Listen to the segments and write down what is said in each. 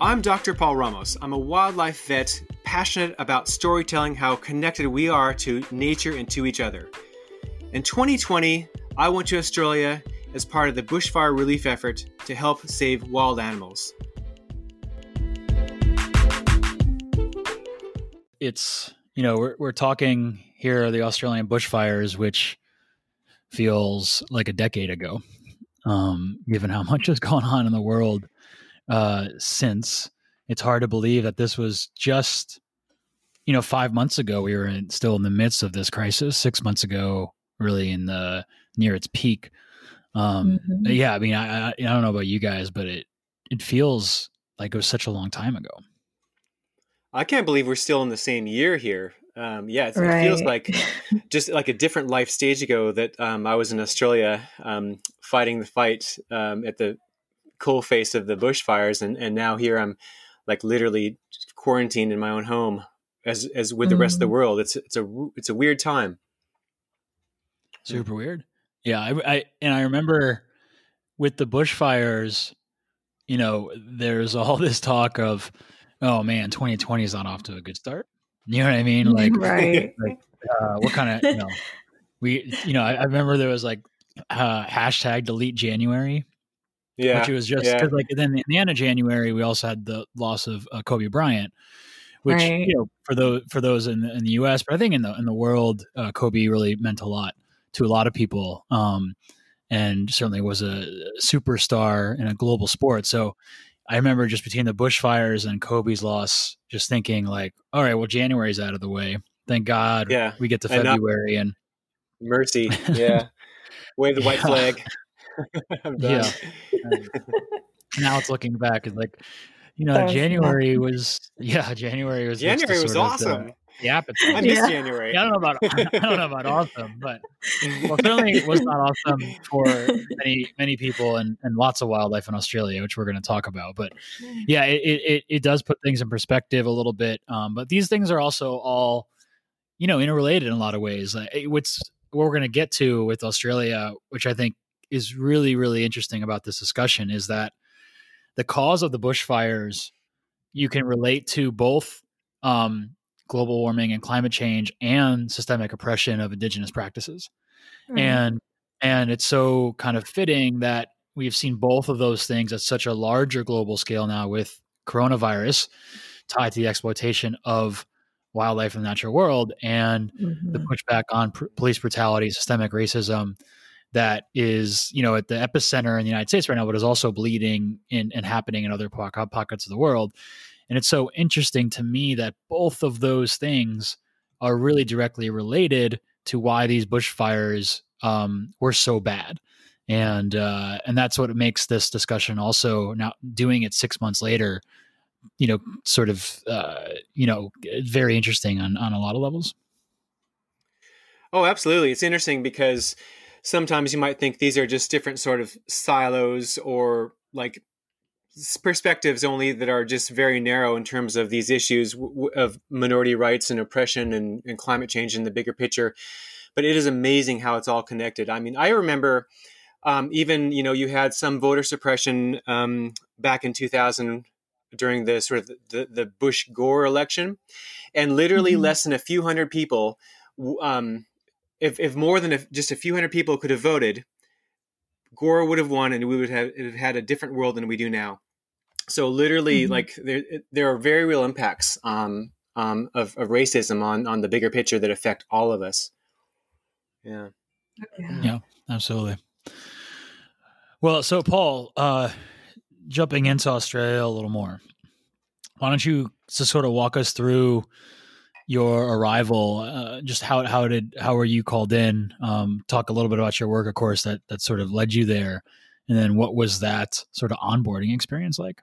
I'm Dr. Paul Ramos. I'm a wildlife vet passionate about storytelling how connected we are to nature and to each other. In 2020, I went to Australia as part of the bushfire relief effort to help save wild animals. It's, you know, we're, we're talking here the Australian bushfires, which feels like a decade ago, um, given how much has gone on in the world uh, since. It's hard to believe that this was just, you know, five months ago. We were in, still in the midst of this crisis. Six months ago, really in the near its peak. Um, mm-hmm. Yeah, I mean, I, I I don't know about you guys, but it it feels like it was such a long time ago. I can't believe we're still in the same year here. Um, yeah, right. it feels like just like a different life stage ago that um, I was in Australia um, fighting the fight um, at the coal face of the bushfires, and and now here I'm like literally quarantined in my own home as as with the rest of the mm. world. It's it's a it's a weird time. Super weird. Yeah, I, I and I remember with the bushfires, you know, there's all this talk of, oh man, 2020 is not off to a good start. You know what I mean? Like, right? Like, uh, what kind of you know, we you know, I, I remember there was like uh, hashtag delete January yeah, which was just because yeah. like then in the end of January we also had the loss of uh, Kobe Bryant, which right. you know for those for those in the, in the U.S. but I think in the in the world uh, Kobe really meant a lot to a lot of people, um, and certainly was a superstar in a global sport. So I remember just between the bushfires and Kobe's loss, just thinking like, all right, well January's out of the way. Thank God, yeah, we get to February and, and mercy, yeah, wave the white yeah. flag. yeah. now it's looking back, it's like, you know, That's January not- was yeah, January was January was awesome. The, the appetite. I miss yeah. January. Yeah, I don't know about I don't know about awesome, but well, certainly it was not awesome for many many people and, and lots of wildlife in Australia, which we're going to talk about. But yeah, it, it it does put things in perspective a little bit. Um, but these things are also all you know interrelated in a lot of ways. Uh, what's what we're going to get to with Australia, which I think is really really interesting about this discussion is that the cause of the bushfires you can relate to both um, global warming and climate change and systemic oppression of indigenous practices mm. and and it's so kind of fitting that we've seen both of those things at such a larger global scale now with coronavirus tied to the exploitation of wildlife in the natural world and mm-hmm. the pushback on pr- police brutality systemic racism that is, you know, at the epicenter in the United States right now, but is also bleeding in, and happening in other pockets of the world. And it's so interesting to me that both of those things are really directly related to why these bushfires um, were so bad. And uh, and that's what makes this discussion also now doing it six months later, you know, sort of uh, you know very interesting on on a lot of levels. Oh, absolutely! It's interesting because sometimes you might think these are just different sort of silos or like perspectives only that are just very narrow in terms of these issues of minority rights and oppression and, and, climate change in the bigger picture. But it is amazing how it's all connected. I mean, I remember um, even you know you had some voter suppression um, back in 2000 during the sort of the, the Bush Gore election, and literally mm-hmm. less than a few hundred people um, if if more than a, just a few hundred people could have voted, Gore would have won, and we would have, have had a different world than we do now. So literally, mm-hmm. like there there are very real impacts um, um, of, of racism on on the bigger picture that affect all of us. Yeah. Yeah, yeah absolutely. Well, so Paul, uh, jumping into Australia a little more, why don't you just sort of walk us through your arrival. Uh, just how how did how were you called in? Um, talk a little bit about your work, of course, that that sort of led you there, and then what was that sort of onboarding experience like?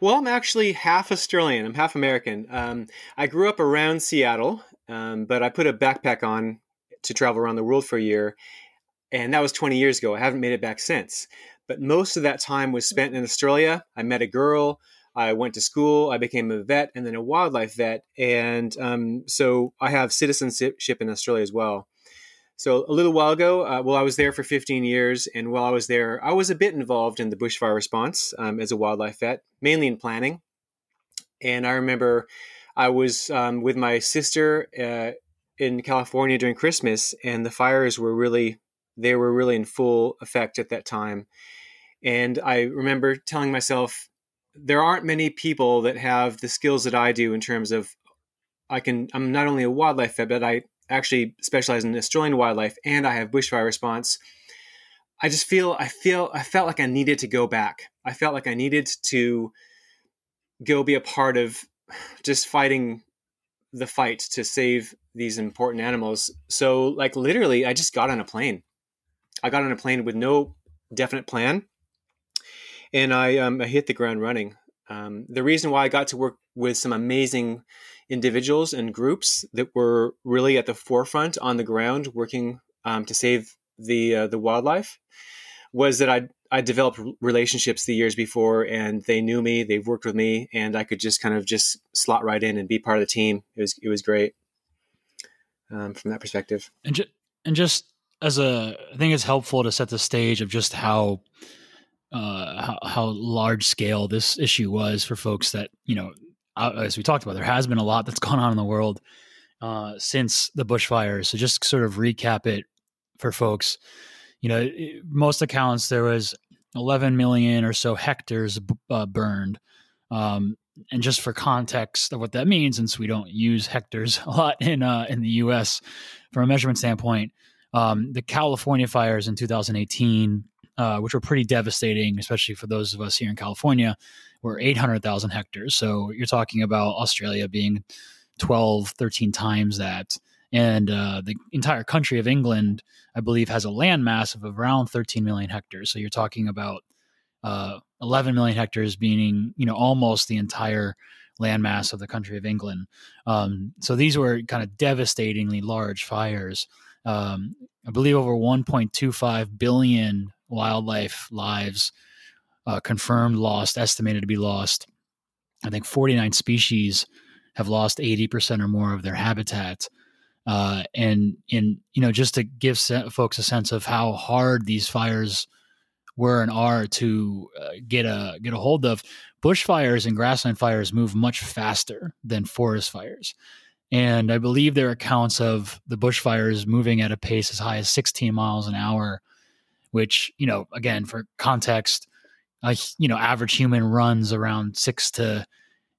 Well, I'm actually half Australian. I'm half American. Um, I grew up around Seattle, um, but I put a backpack on to travel around the world for a year, and that was 20 years ago. I haven't made it back since. But most of that time was spent in Australia. I met a girl. I went to school, I became a vet and then a wildlife vet. And um, so I have citizenship in Australia as well. So a little while ago, uh, well, I was there for 15 years, and while I was there, I was a bit involved in the bushfire response um, as a wildlife vet, mainly in planning. And I remember I was um, with my sister uh, in California during Christmas, and the fires were really they were really in full effect at that time. And I remember telling myself, there aren't many people that have the skills that I do in terms of I can I'm not only a wildlife vet, but I actually specialize in Australian wildlife and I have bushfire response. I just feel I feel I felt like I needed to go back. I felt like I needed to go be a part of just fighting the fight to save these important animals. So like literally I just got on a plane. I got on a plane with no definite plan and I, um, I hit the ground running. Um, the reason why I got to work with some amazing individuals and groups that were really at the forefront on the ground working um, to save the uh, the wildlife was that I I developed relationships the years before and they knew me they've worked with me and I could just kind of just slot right in and be part of the team it was it was great um, from that perspective and ju- and just as a I think it's helpful to set the stage of just how uh, how, how large scale this issue was for folks that you know uh, as we talked about there has been a lot that's gone on in the world uh, since the bushfires. So just sort of recap it for folks. You know most accounts there was 11 million or so hectares uh, burned um, and just for context of what that means since we don't use hectares a lot in uh, in the US from a measurement standpoint um, the California fires in 2018 uh, which were pretty devastating, especially for those of us here in California, were 800,000 hectares. So you're talking about Australia being 12, 13 times that. And uh, the entire country of England, I believe, has a land mass of around 13 million hectares. So you're talking about uh, 11 million hectares being, you know, almost the entire landmass of the country of England. Um, so these were kind of devastatingly large fires. Um, I believe over 1.25 billion wildlife lives uh, confirmed lost, estimated to be lost. I think 49 species have lost 80% or more of their habitat. Uh, and in you know just to give folks a sense of how hard these fires were and are to uh, get a get a hold of bushfires and grassland fires move much faster than forest fires and i believe there are accounts of the bushfires moving at a pace as high as 16 miles an hour which you know again for context a you know average human runs around six to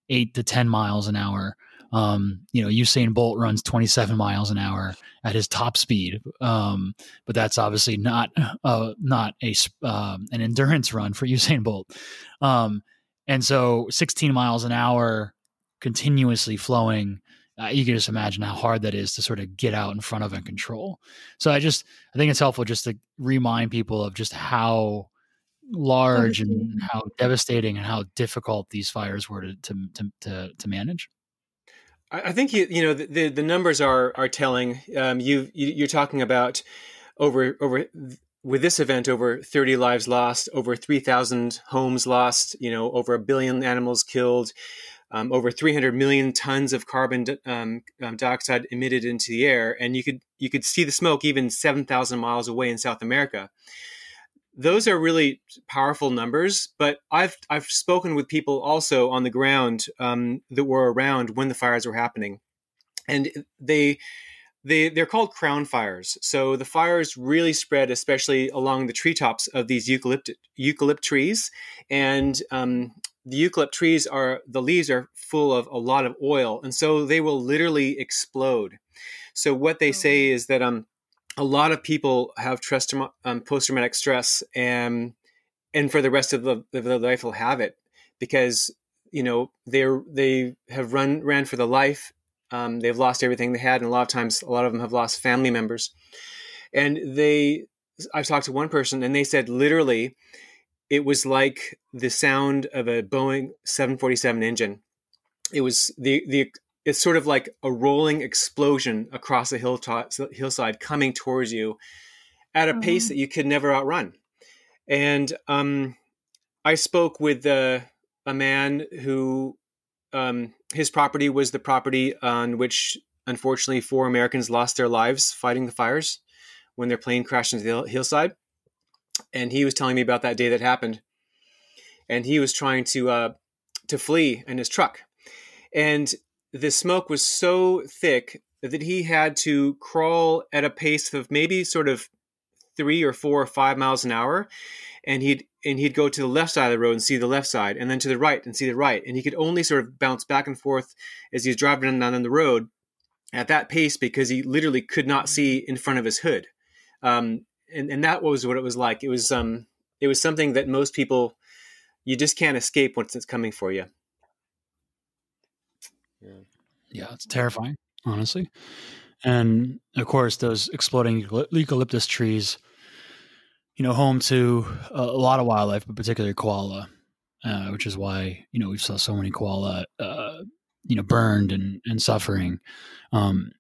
eight to ten miles an hour. Um, you know usain bolt runs 27 miles an hour at his top speed. Um, but that's obviously not uh, not a um, an endurance run for usain bolt. Um, and so 16 miles an hour continuously flowing uh, you can just imagine how hard that is to sort of get out in front of and control. So I just I think it's helpful just to remind people of just how large and how devastating and how difficult these fires were to to to, to, to manage. I think you you know the the numbers are are telling. Um, you you're talking about over over with this event over 30 lives lost, over 3,000 homes lost, you know, over a billion animals killed um, over 300 million tons of carbon um, um, dioxide emitted into the air, and you could you could see the smoke even 7,000 miles away in South America. Those are really powerful numbers, but I've I've spoken with people also on the ground um, that were around when the fires were happening, and they they they're called crown fires. So the fires really spread, especially along the treetops of these eucalypt eucalypt trees, and um, the eucalypt trees are the leaves are full of a lot of oil, and so they will literally explode. So what they say is that um, a lot of people have trust, um, post-traumatic stress, and and for the rest of, the, of their life will have it because you know they they have run ran for the life. Um, they've lost everything they had, and a lot of times, a lot of them have lost family members. And they, I've talked to one person, and they said literally it was like the sound of a Boeing 747 engine. It was the the it's sort of like a rolling explosion across a hilltop, hillside coming towards you at a mm-hmm. pace that you could never outrun. And um, I spoke with uh, a man who um, his property was the property on which, unfortunately, four Americans lost their lives fighting the fires. when their plane crashed into the hillside. And he was telling me about that day that happened. And he was trying to uh, to flee in his truck, and the smoke was so thick that he had to crawl at a pace of maybe sort of three or four or five miles an hour and he'd and he'd go to the left side of the road and see the left side and then to the right and see the right. And he could only sort of bounce back and forth as he was driving down the road at that pace because he literally could not see in front of his hood. Um, and, and that was what it was like. It was um, it was something that most people you just can't escape once it's coming for you. Yeah, yeah it's terrifying honestly. And of course those exploding eucalyptus trees you know home to a, lot of wildlife but particularly koala uh, which is why you know we saw so many koala uh, you know burned and and suffering um,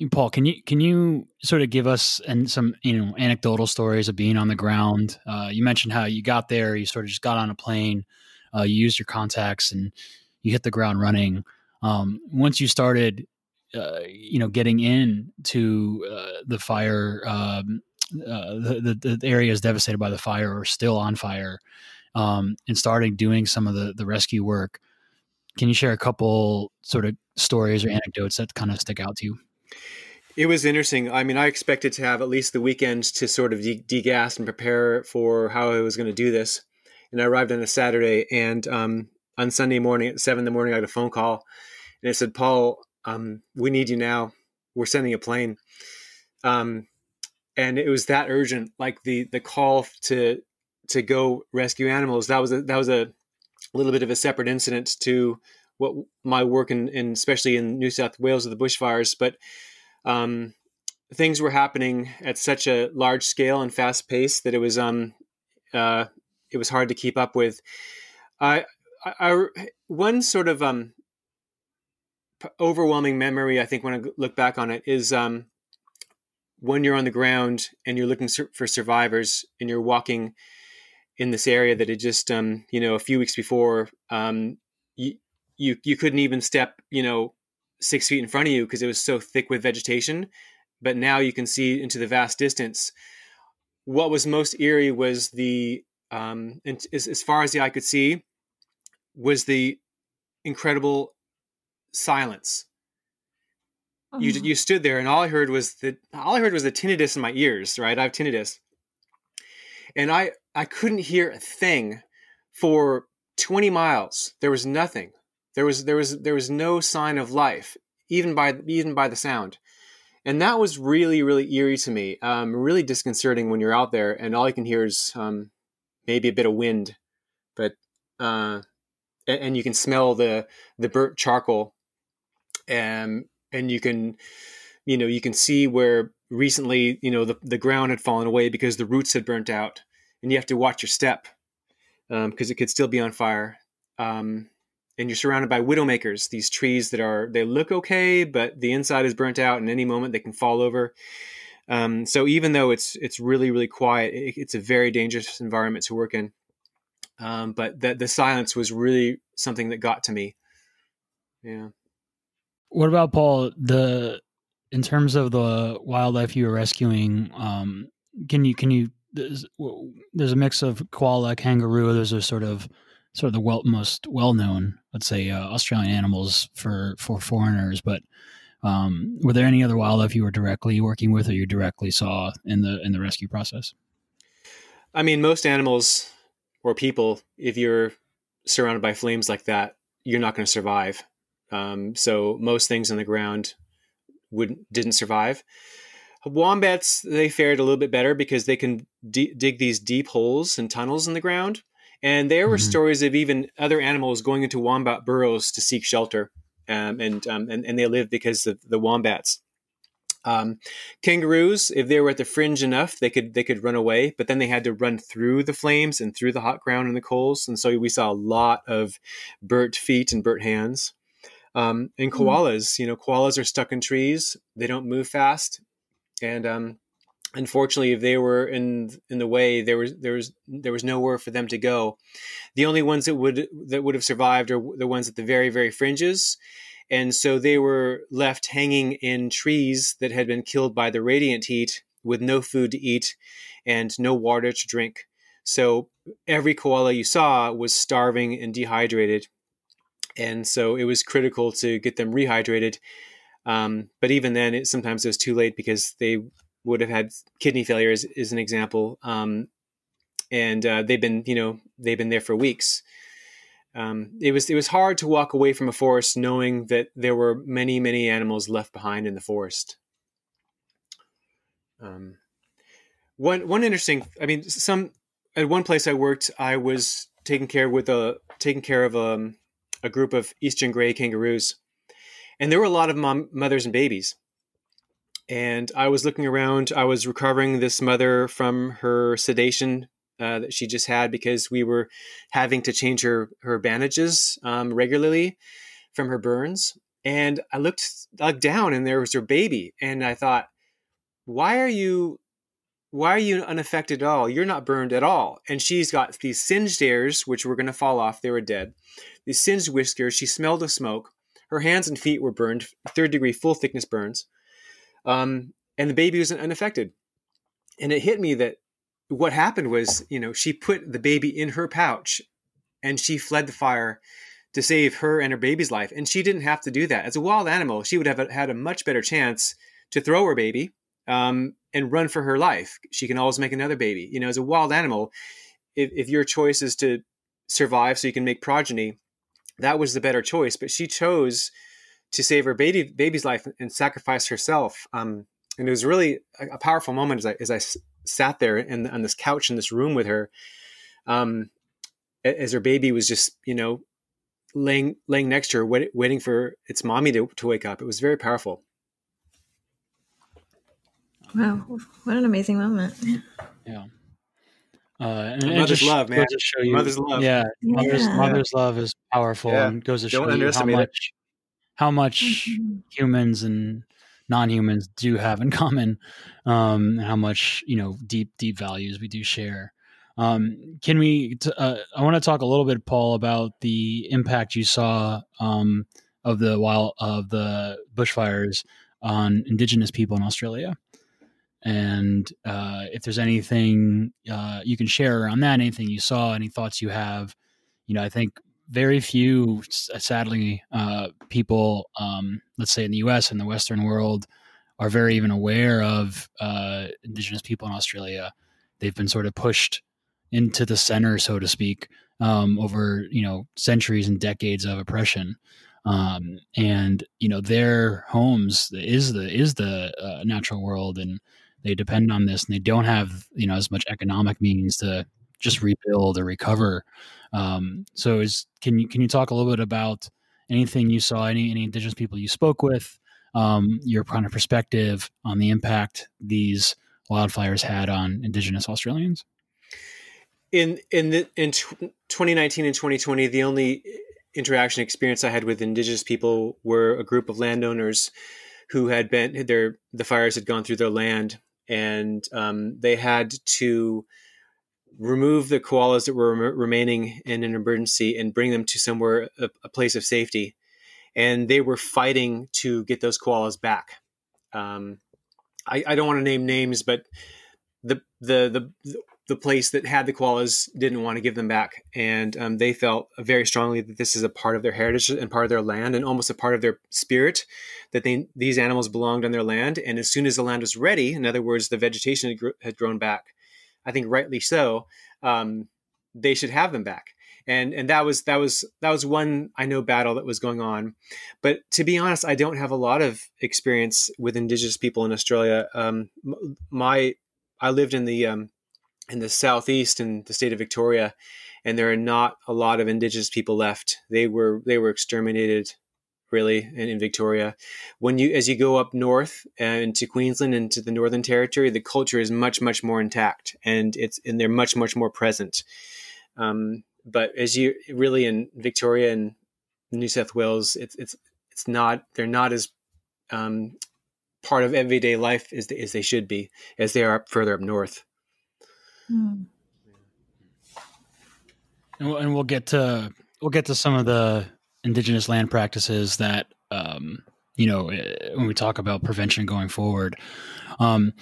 Paul, can you can you sort of give us and some you know anecdotal stories of being on the ground? Uh, you mentioned how you got there, you sort of just got on a plane, uh, you used your contacts, and you hit the ground running. Um, once you started uh, you know, getting in to uh, the fire, um, uh, the, the, the areas devastated by the fire or still on fire, um, and starting doing some of the, the rescue work. Can you share a couple sort of stories or anecdotes that kind of stick out to you? It was interesting. I mean, I expected to have at least the weekend to sort of de- degas and prepare for how I was going to do this. And I arrived on a Saturday, and um, on Sunday morning at seven in the morning, I got a phone call, and it said, "Paul, um, we need you now. We're sending a plane. Um, and it was that urgent, like the the call to to go rescue animals. That was a, that was a little bit of a separate incident to what my work in, in especially in New South Wales with the bushfires, but um, things were happening at such a large scale and fast pace that it was um uh, it was hard to keep up with. I, I, I one sort of um overwhelming memory, I think, when I look back on it, is um, when you're on the ground and you're looking for survivors and you're walking in this area that had just, um, you know, a few weeks before, um, you, you you couldn't even step, you know, six feet in front of you because it was so thick with vegetation. But now you can see into the vast distance. What was most eerie was the, um, as, as far as the eye could see, was the incredible silence. Oh. You you stood there, and all I heard was the all I heard was the tinnitus in my ears. Right, I have tinnitus, and I I couldn't hear a thing for twenty miles. There was nothing. There was there was there was no sign of life, even by even by the sound, and that was really really eerie to me. Um, really disconcerting when you're out there, and all you can hear is um, maybe a bit of wind, but uh, and, and you can smell the the burnt charcoal and and you can you know you can see where recently you know the, the ground had fallen away because the roots had burnt out and you have to watch your step because um, it could still be on fire um, and you're surrounded by widowmakers these trees that are they look okay but the inside is burnt out and any moment they can fall over um, so even though it's it's really really quiet it, it's a very dangerous environment to work in um, but the, the silence was really something that got to me. Yeah what about Paul? The in terms of the wildlife you were rescuing, um, can you can you there's, there's a mix of koala, kangaroo. Those are sort of sort of the well, most well known, let's say, uh, Australian animals for for foreigners. But um, were there any other wildlife you were directly working with, or you directly saw in the in the rescue process? I mean, most animals or people, if you're surrounded by flames like that, you're not going to survive. Um, so most things on the ground wouldn't didn't survive. Wombats they fared a little bit better because they can d- dig these deep holes and tunnels in the ground. And there were mm-hmm. stories of even other animals going into wombat burrows to seek shelter, um, and, um, and and they lived because of the wombats. Um, kangaroos, if they were at the fringe enough, they could they could run away, but then they had to run through the flames and through the hot ground and the coals, and so we saw a lot of burnt feet and burnt hands. Um, and hmm. koalas, mm. you know, koalas are stuck in trees. They don't move fast. And um, unfortunately, if they were in in the way, there was there was there was nowhere for them to go. The only ones that would that would have survived are the ones at the very very fringes, and so they were left hanging in trees that had been killed by the radiant heat with no food to eat and no water to drink. So every koala you saw was starving and dehydrated. And so it was critical to get them rehydrated. Um, but even then, it, sometimes it was too late because they would have had kidney failure, as, as an example. Um, and uh, they've been, you know, they've been there for weeks. Um, it was it was hard to walk away from a forest knowing that there were many many animals left behind in the forest. Um, one one interesting, I mean, some at one place I worked, I was taking care with a taking care of a, um, a group of eastern gray kangaroos, and there were a lot of mom, mothers and babies. And I was looking around. I was recovering this mother from her sedation uh, that she just had because we were having to change her her bandages um, regularly from her burns. And I looked, looked down, and there was her baby, and I thought, "Why are you why are you unaffected at all? You're not burned at all. And she's got these singed ears, which were going to fall off. They were dead. These singed whiskers. She smelled of smoke. Her hands and feet were burned, third degree, full thickness burns. Um, and the baby was unaffected. And it hit me that what happened was, you know, she put the baby in her pouch and she fled the fire to save her and her baby's life. And she didn't have to do that. As a wild animal, she would have had a much better chance to throw her baby um, and run for her life. She can always make another baby. You know, as a wild animal, if, if your choice is to survive so you can make progeny, that was the better choice. But she chose to save her baby baby's life and sacrifice herself. Um, and it was really a, a, powerful moment as I as I s- sat there in, on this couch in this room with her, um, as her baby was just you know laying laying next to her, wait, waiting for its mommy to, to wake up. It was very powerful. Wow, what an amazing moment. Yeah. Uh, and, mother's love, man. You, mother's love. Yeah, yeah. Mother's, mother's love is powerful yeah. and goes to show Don't you how much, it. how much mm-hmm. humans and non-humans do have in common, um, and how much you know deep, deep values we do share. Um, can we? T- uh, I want to talk a little bit, Paul, about the impact you saw um, of the wild of the bushfires on Indigenous people in Australia and uh, if there's anything uh, you can share on that, anything you saw, any thoughts you have, you know, I think very few, sadly, uh, people, um, let's say in the U.S. and the Western world, are very even aware of uh, Indigenous people in Australia. They've been sort of pushed into the center, so to speak, um, over you know centuries and decades of oppression. Um, and you know their homes is the is the uh, natural world and they depend on this and they don't have you know as much economic means to just rebuild or recover. Um, so is can you can you talk a little bit about anything you saw any any indigenous people you spoke with um, your kind of perspective on the impact these wildfires had on indigenous australians? In in the, in 2019 and 2020 the only interaction experience i had with indigenous people were a group of landowners who had been their the fires had gone through their land and um, they had to remove the koalas that were rem- remaining in an emergency and bring them to somewhere a, a, place of safety. And they were fighting to get those koalas back. Um, I, I, don't want to name names but the, the the the place that had the koalas didn't want to give them back and um, they felt very strongly that this is a part of their heritage and part of their land and almost a part of their spirit that they, these animals belonged on their land. And as soon as the land was ready, in other words, the vegetation had, gr- had grown back, I think rightly so, um, they should have them back. And and that was that was that was one I know battle that was going on, but to be honest, I don't have a lot of experience with Indigenous people in Australia. Um, my I lived in the um, in the southeast in the state of Victoria, and there are not a lot of Indigenous people left. They were they were exterminated really in, in, Victoria. When you as you go up north and uh, into Queensland into the Northern Territory, the culture is much much more intact, and it's and they're much much more present. Um, but as you really in Victoria and New South Wales, it's it's it's not they're not as um, part of everyday life as they, as they should be as they are further up north. And, we'll, and we'll get to we'll get to some of the indigenous land practices that um, you know eh, when we talk about prevention going forward. Um,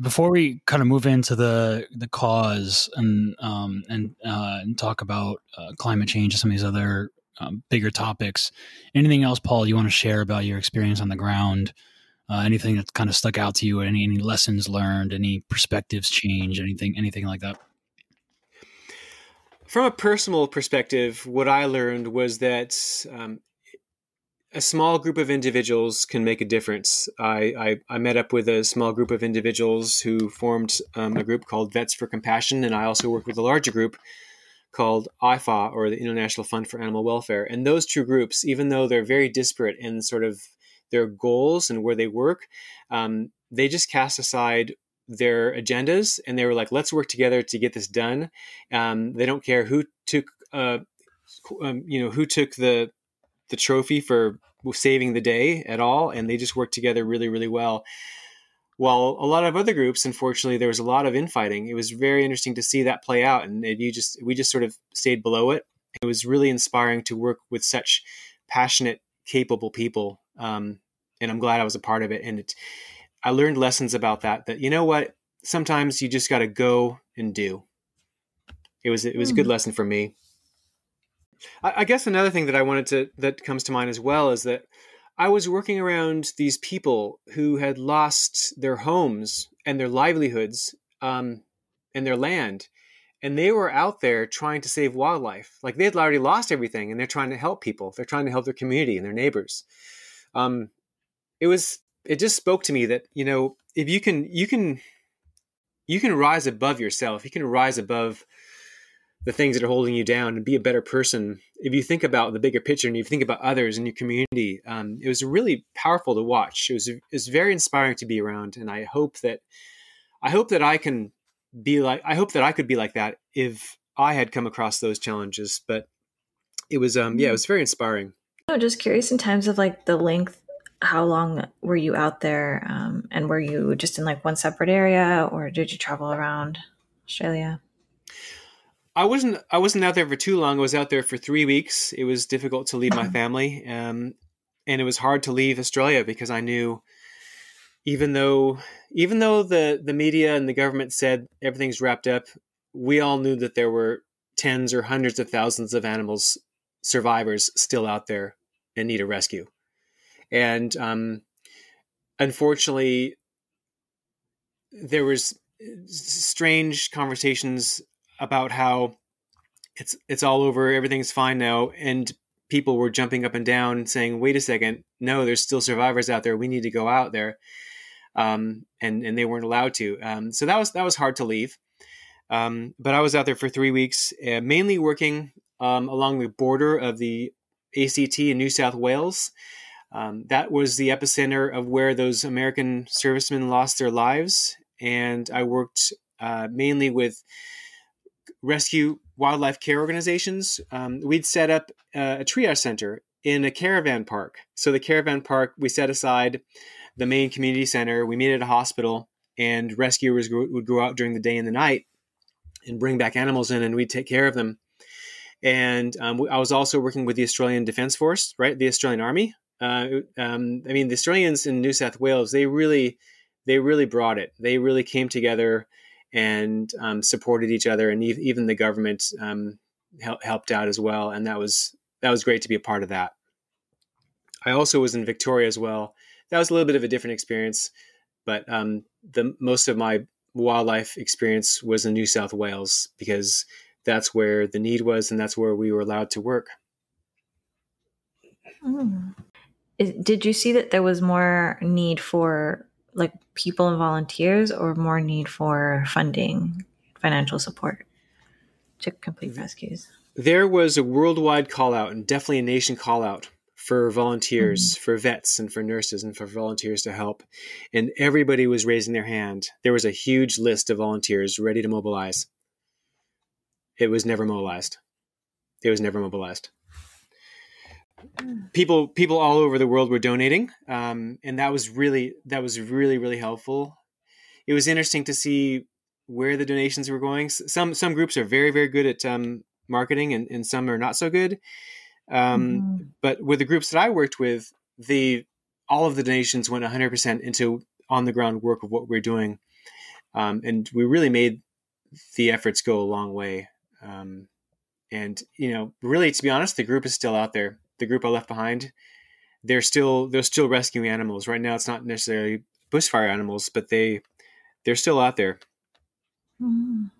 before we kind of move into the the cause and um, and uh, and talk about uh, climate change and some of these other um, bigger topics, anything else, Paul, you want to share about your experience on the ground? Uh, anything that kind of stuck out to you? Any any lessons learned? Any perspectives change? Anything anything like that? From a personal perspective, what I learned was that um, a small group of individuals can make a difference. I, I, I, met up with a small group of individuals who formed um, a group called Vets for Compassion, and I also worked with a larger group called IFAW, or the International Fund for Animal Welfare. And those two groups, even though they're very disparate and sort of their goals and where they work, um, they just cast aside their agendas and they were like, let's work together to get this done. Um, they don't care who took, uh, um, you know, who took the the trophy for saving the day at all, and they just worked together really, really well. While a lot of other groups, unfortunately, there was a lot of infighting. It was very interesting to see that play out, and it, you just we just sort of stayed below it. It was really inspiring to work with such passionate, capable people, um, and I'm glad I was a part of it. And it, I learned lessons about that. That you know what, sometimes you just got to go and do. It was it was mm. a good hmm. lesson for me. I, I guess another thing that I wanted to that comes to mind as well is that I was working around these people who had lost their homes and their livelihoods um, and their land, and they were out there trying to save wildlife. Like they had already lost everything, and they're trying to help people. They're trying to help their community and their neighbors. Um, it was it just spoke to me that you know if you can you can you can rise above yourself. You can rise above the things that are holding you down and be a better person. If you think about the bigger picture and you think about others in your community, um, it was really powerful to watch. It was it was very inspiring to be around, and I hope that I hope that I can be like I hope that I could be like that if I had come across those challenges. But it was um yeah, it was very inspiring. No, just curious in terms of like the length. How long were you out there, um, and were you just in like one separate area, or did you travel around Australia? I wasn't I wasn't out there for too long. I was out there for three weeks. It was difficult to leave my mm-hmm. family, um, and it was hard to leave Australia because I knew, even though even though the the media and the government said everything's wrapped up, we all knew that there were tens or hundreds of thousands of animals survivors still out there and need a rescue, and um, unfortunately, there was strange conversations about how it's it's all over, everything's fine now, and people were jumping up and down saying, "Wait a second, no, there's still survivors out there. We need to go out there," um, and and they weren't allowed to. Um, so that was that was hard to leave. Um, but I was out there for three weeks, uh, mainly working um, along the border of the ACT in New South Wales. Um, that was the epicenter of where those American servicemen lost their lives, and I worked uh, mainly with rescue wildlife care organizations, um, we'd set up uh, a triage center in a caravan park. So the caravan park, we set aside the main community center. We meet at a hospital, and rescuers would go out during the day and the night and bring back animals in, and we'd take care of them. And um, I was also working with the Australian Defence Force, right, the Australian Army. Uh, um, I mean, the Australians in New South Wales, they really, they really brought it. They really came together and um, supported each other, and even the government um, helped out as well. And that was that was great to be a part of that. I also was in Victoria as well. That was a little bit of a different experience, but um, the most of my wildlife experience was in New South Wales because that's where the need was, and that's where we were allowed to work. Hmm. Did you see that there was more need for like people and volunteers or more need for funding, financial support to complete rescues? There was a worldwide call out and definitely a nation call out for volunteers, mm-hmm. for vets and for nurses and for volunteers to help. And everybody was raising their hand. There was a huge list of volunteers ready to mobilize. It was never mobilized. It was never mobilized people people all over the world were donating, um, and that was really that was really really helpful. It was interesting to see where the donations were going. Some some groups are very very good at um, marketing, and, and some are not so good. Um, mm-hmm. But with the groups that I worked with, the all of the donations went 100% into on the ground work of what we're doing. um, and we really made the efforts go a long way. Um, and you know, really, to be honest, the group is still out there. The group I left behind, they're still they're still rescuing animals. Right now, it's not necessarily bushfire animals, but they they're still out there. Mm.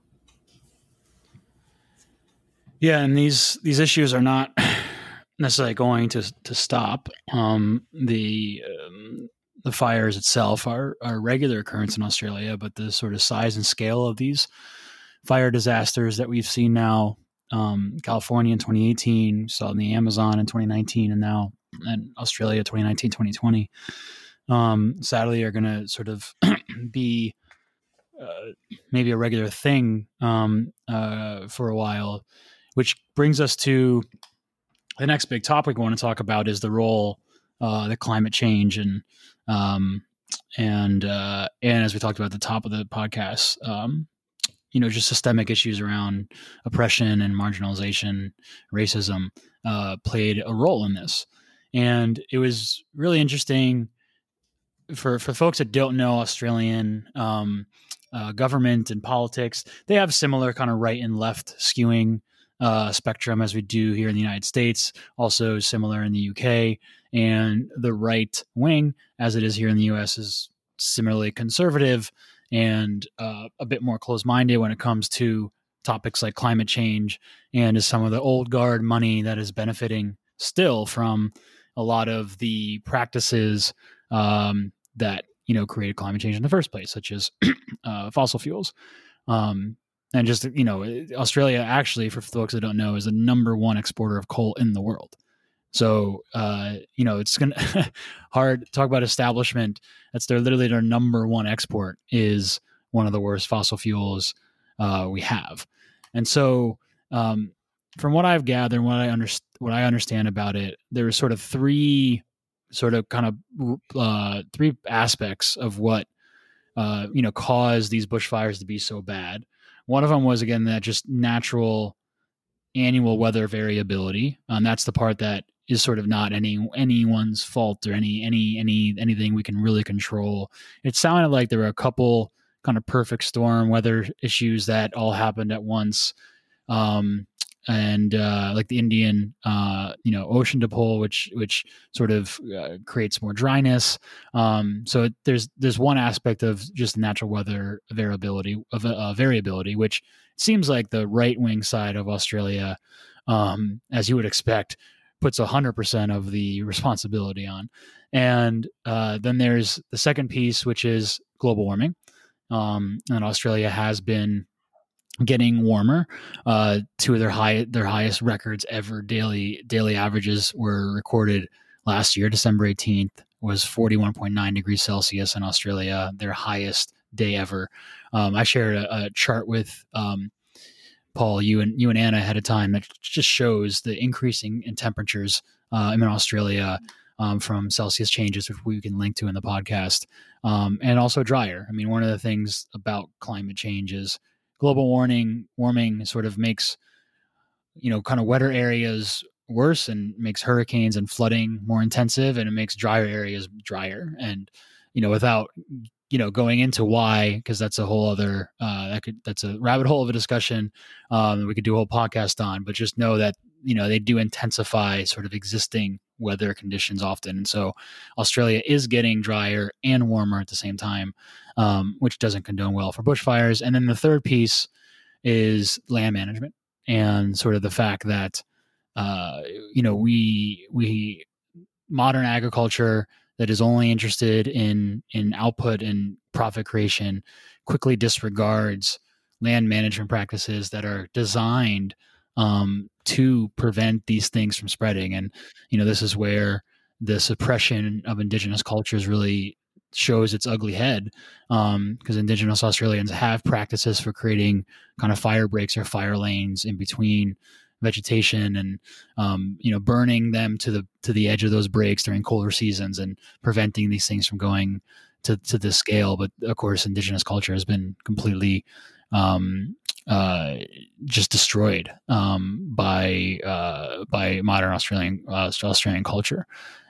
Yeah, and these these issues are not necessarily going to to stop. Um, the um, the fires itself are are regular occurrence in Australia, but the sort of size and scale of these fire disasters that we've seen now, um, California in 2018, saw in the Amazon in 2019, and now in Australia 2019, 2020, um, sadly are going to sort of be uh, maybe a regular thing um, uh, for a while, which brings us to the next big topic we want to talk about is the role uh, the climate change and um, and uh, and as we talked about at the top of the podcast, um, you know, just systemic issues around oppression and marginalization, racism uh, played a role in this, and it was really interesting for for folks that don't know Australian um, uh, government and politics. They have similar kind of right and left skewing uh, spectrum as we do here in the United States, also similar in the UK. And the right wing, as it is here in the US, is similarly conservative and uh, a bit more close minded when it comes to topics like climate change and is some of the old guard money that is benefiting still from a lot of the practices um, that you know created climate change in the first place, such as uh, fossil fuels. Um, and just you know australia actually for folks that don't know is the number one exporter of coal in the world so uh, you know it's gonna hard talk about establishment that's their literally their number one export is one of the worst fossil fuels uh, we have and so um, from what i've gathered what i understand what i understand about it there are sort of three sort of kind of uh, three aspects of what uh, you know caused these bushfires to be so bad one of them was again that just natural annual weather variability. Um, that's the part that is sort of not any anyone's fault or any any any anything we can really control. It sounded like there were a couple kind of perfect storm weather issues that all happened at once. Um, and uh, like the Indian, uh, you know, ocean dipole, which which sort of uh, creates more dryness. Um, so it, there's there's one aspect of just natural weather variability of uh, variability, which seems like the right wing side of Australia, um, as you would expect, puts hundred percent of the responsibility on. And uh, then there's the second piece, which is global warming. Um, and Australia has been getting warmer. Uh, two of their high their highest records ever daily daily averages were recorded last year. December eighteenth was forty one point nine degrees Celsius in Australia, their highest day ever. Um, I shared a, a chart with um, Paul, you and you and Anna ahead of time that just shows the increasing in temperatures uh, in Australia. Um, from Celsius changes, which we can link to in the podcast, um, and also drier. I mean, one of the things about climate change is global warming warming sort of makes you know kind of wetter areas worse and makes hurricanes and flooding more intensive and it makes drier areas drier and you know without you know going into why because that's a whole other uh that could that's a rabbit hole of a discussion um we could do a whole podcast on but just know that you know they do intensify sort of existing weather conditions often and so australia is getting drier and warmer at the same time um, which doesn't condone well for bushfires and then the third piece is land management and sort of the fact that uh, you know we we modern agriculture that is only interested in in output and profit creation quickly disregards land management practices that are designed um, to prevent these things from spreading. And you know, this is where the suppression of indigenous cultures really shows its ugly head because um, indigenous australians have practices for creating kind of fire breaks or fire lanes in between vegetation and um, you know burning them to the to the edge of those breaks during colder seasons and preventing these things from going to to this scale but of course indigenous culture has been completely um, uh, just destroyed um, by uh, by modern Australian uh, Australian culture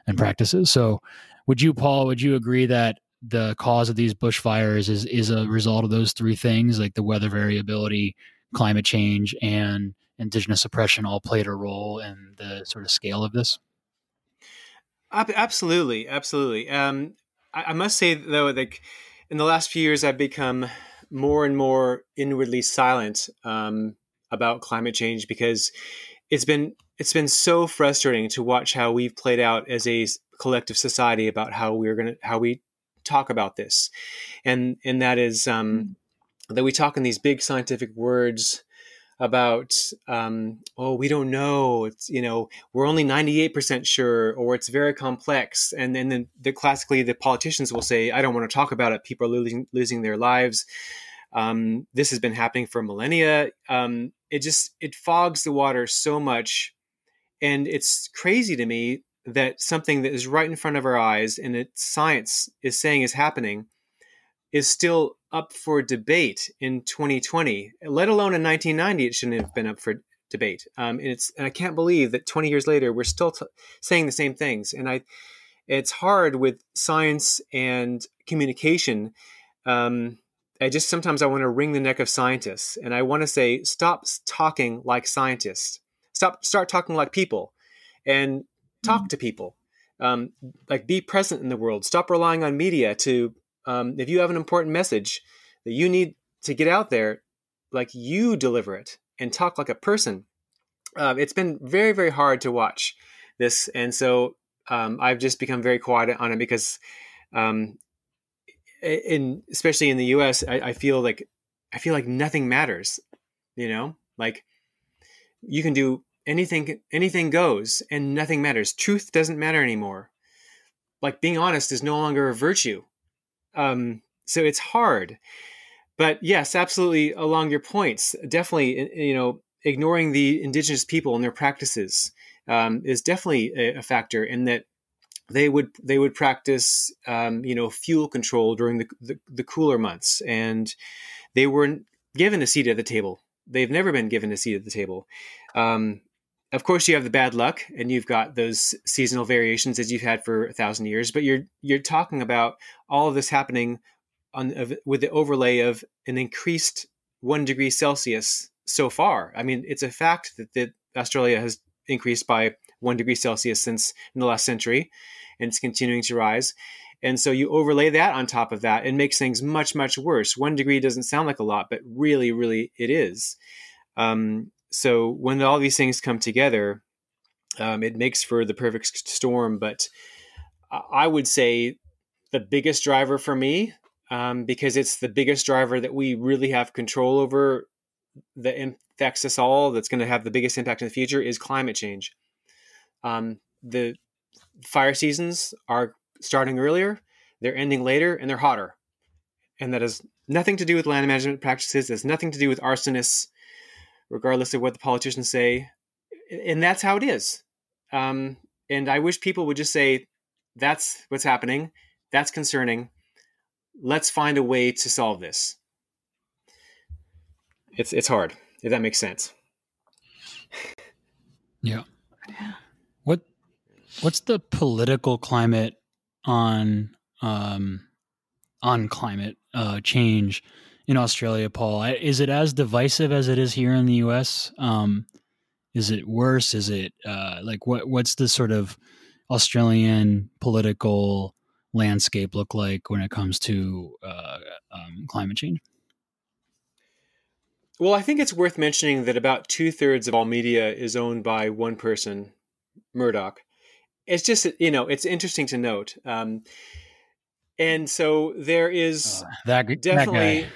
and practices. So, would you, Paul, would you agree that the cause of these bushfires is is a result of those three things, like the weather variability, climate change, and indigenous oppression, all played a role in the sort of scale of this? Absolutely, absolutely. Um, I, I must say though, like in the last few years, I've become more and more inwardly silent um, about climate change because it's been it's been so frustrating to watch how we've played out as a collective society about how we're gonna how we talk about this, and and that is um, that we talk in these big scientific words about um, oh we don't know. It's you know we're only 98% sure or it's very complex. And, then the, classically the politicians will say i don't want to talk about it. People are losing losing their lives. Um, this has been happening for millennia. Um, it just it fogs the water so much. And it's crazy to me that something that is right in front of our eyes and that science is saying is happening is still up for debate in 2020, let alone in 1990. It shouldn't have been up for debate. Um, and it's and I can't believe that 20 years later we're still t- saying the same things. And I, it's hard with science and communication. Um, I just sometimes I want to wring the neck of scientists, and I want to say, stop talking like scientists. Stop, start talking like people, and talk mm-hmm. to people. Um, like be present in the world. Stop relying on media to um, if you have an important message that you need to get out there, like you deliver it and talk like a person. Uh, it's been very, very hard to watch this, and so um, I've just become very quiet on it because, um, in especially in the U.S., I, I feel like I feel like nothing matters. You know, like you can do anything, anything goes, and nothing matters. Truth doesn't matter anymore. Like being honest is no longer a virtue um, so it's hard. But yes, absolutely. Along your points, definitely, you know, ignoring the indigenous people and their practices um, is definitely a, a, factor in that they would they would practice um, you know fuel control during the, the, the cooler months, and they weren't given a seat at the table. They've never been given a seat at the table. Um, of course you have the bad luck and you've got those seasonal variations as you've had for a thousand years but you're you're talking about all of this happening on with the overlay of an increased one degree celsius so far. I mean it's a fact that, that australia has increased by one degree celsius since in the last century and it's continuing to rise. And so you overlay that on top of that and makes things much much worse. One degree doesn't sound like a lot but really really it is. Um, so when all these things come together, um, it makes for the perfect storm. But I would say the biggest driver for me, um, because it's the biggest driver that we really have control over that affects us all, that's going to have the biggest impact in the future, is climate change. Um, the fire seasons are starting earlier, they're ending later, and they're hotter. And that has nothing to do with land management practices. It has nothing to do with arsonists regardless of what the politicians say. And that's how it is. Um, and I wish people would just say, that's what's happening. That's concerning. Let's find a way to solve this. It's it's hard, if that makes sense. Yeah. What what's the political climate on um on climate uh change in Australia, Paul? Is it as divisive as it is here in the U.S.? Um, is it worse? Is it uh, like what? What's the sort of Australian political landscape look like when it comes to uh, um, climate change? Well, I think it's worth mentioning that about two thirds of all media is owned by one person, Murdoch. It's just you know it's interesting to note. Um, and so there is uh, that, definitely that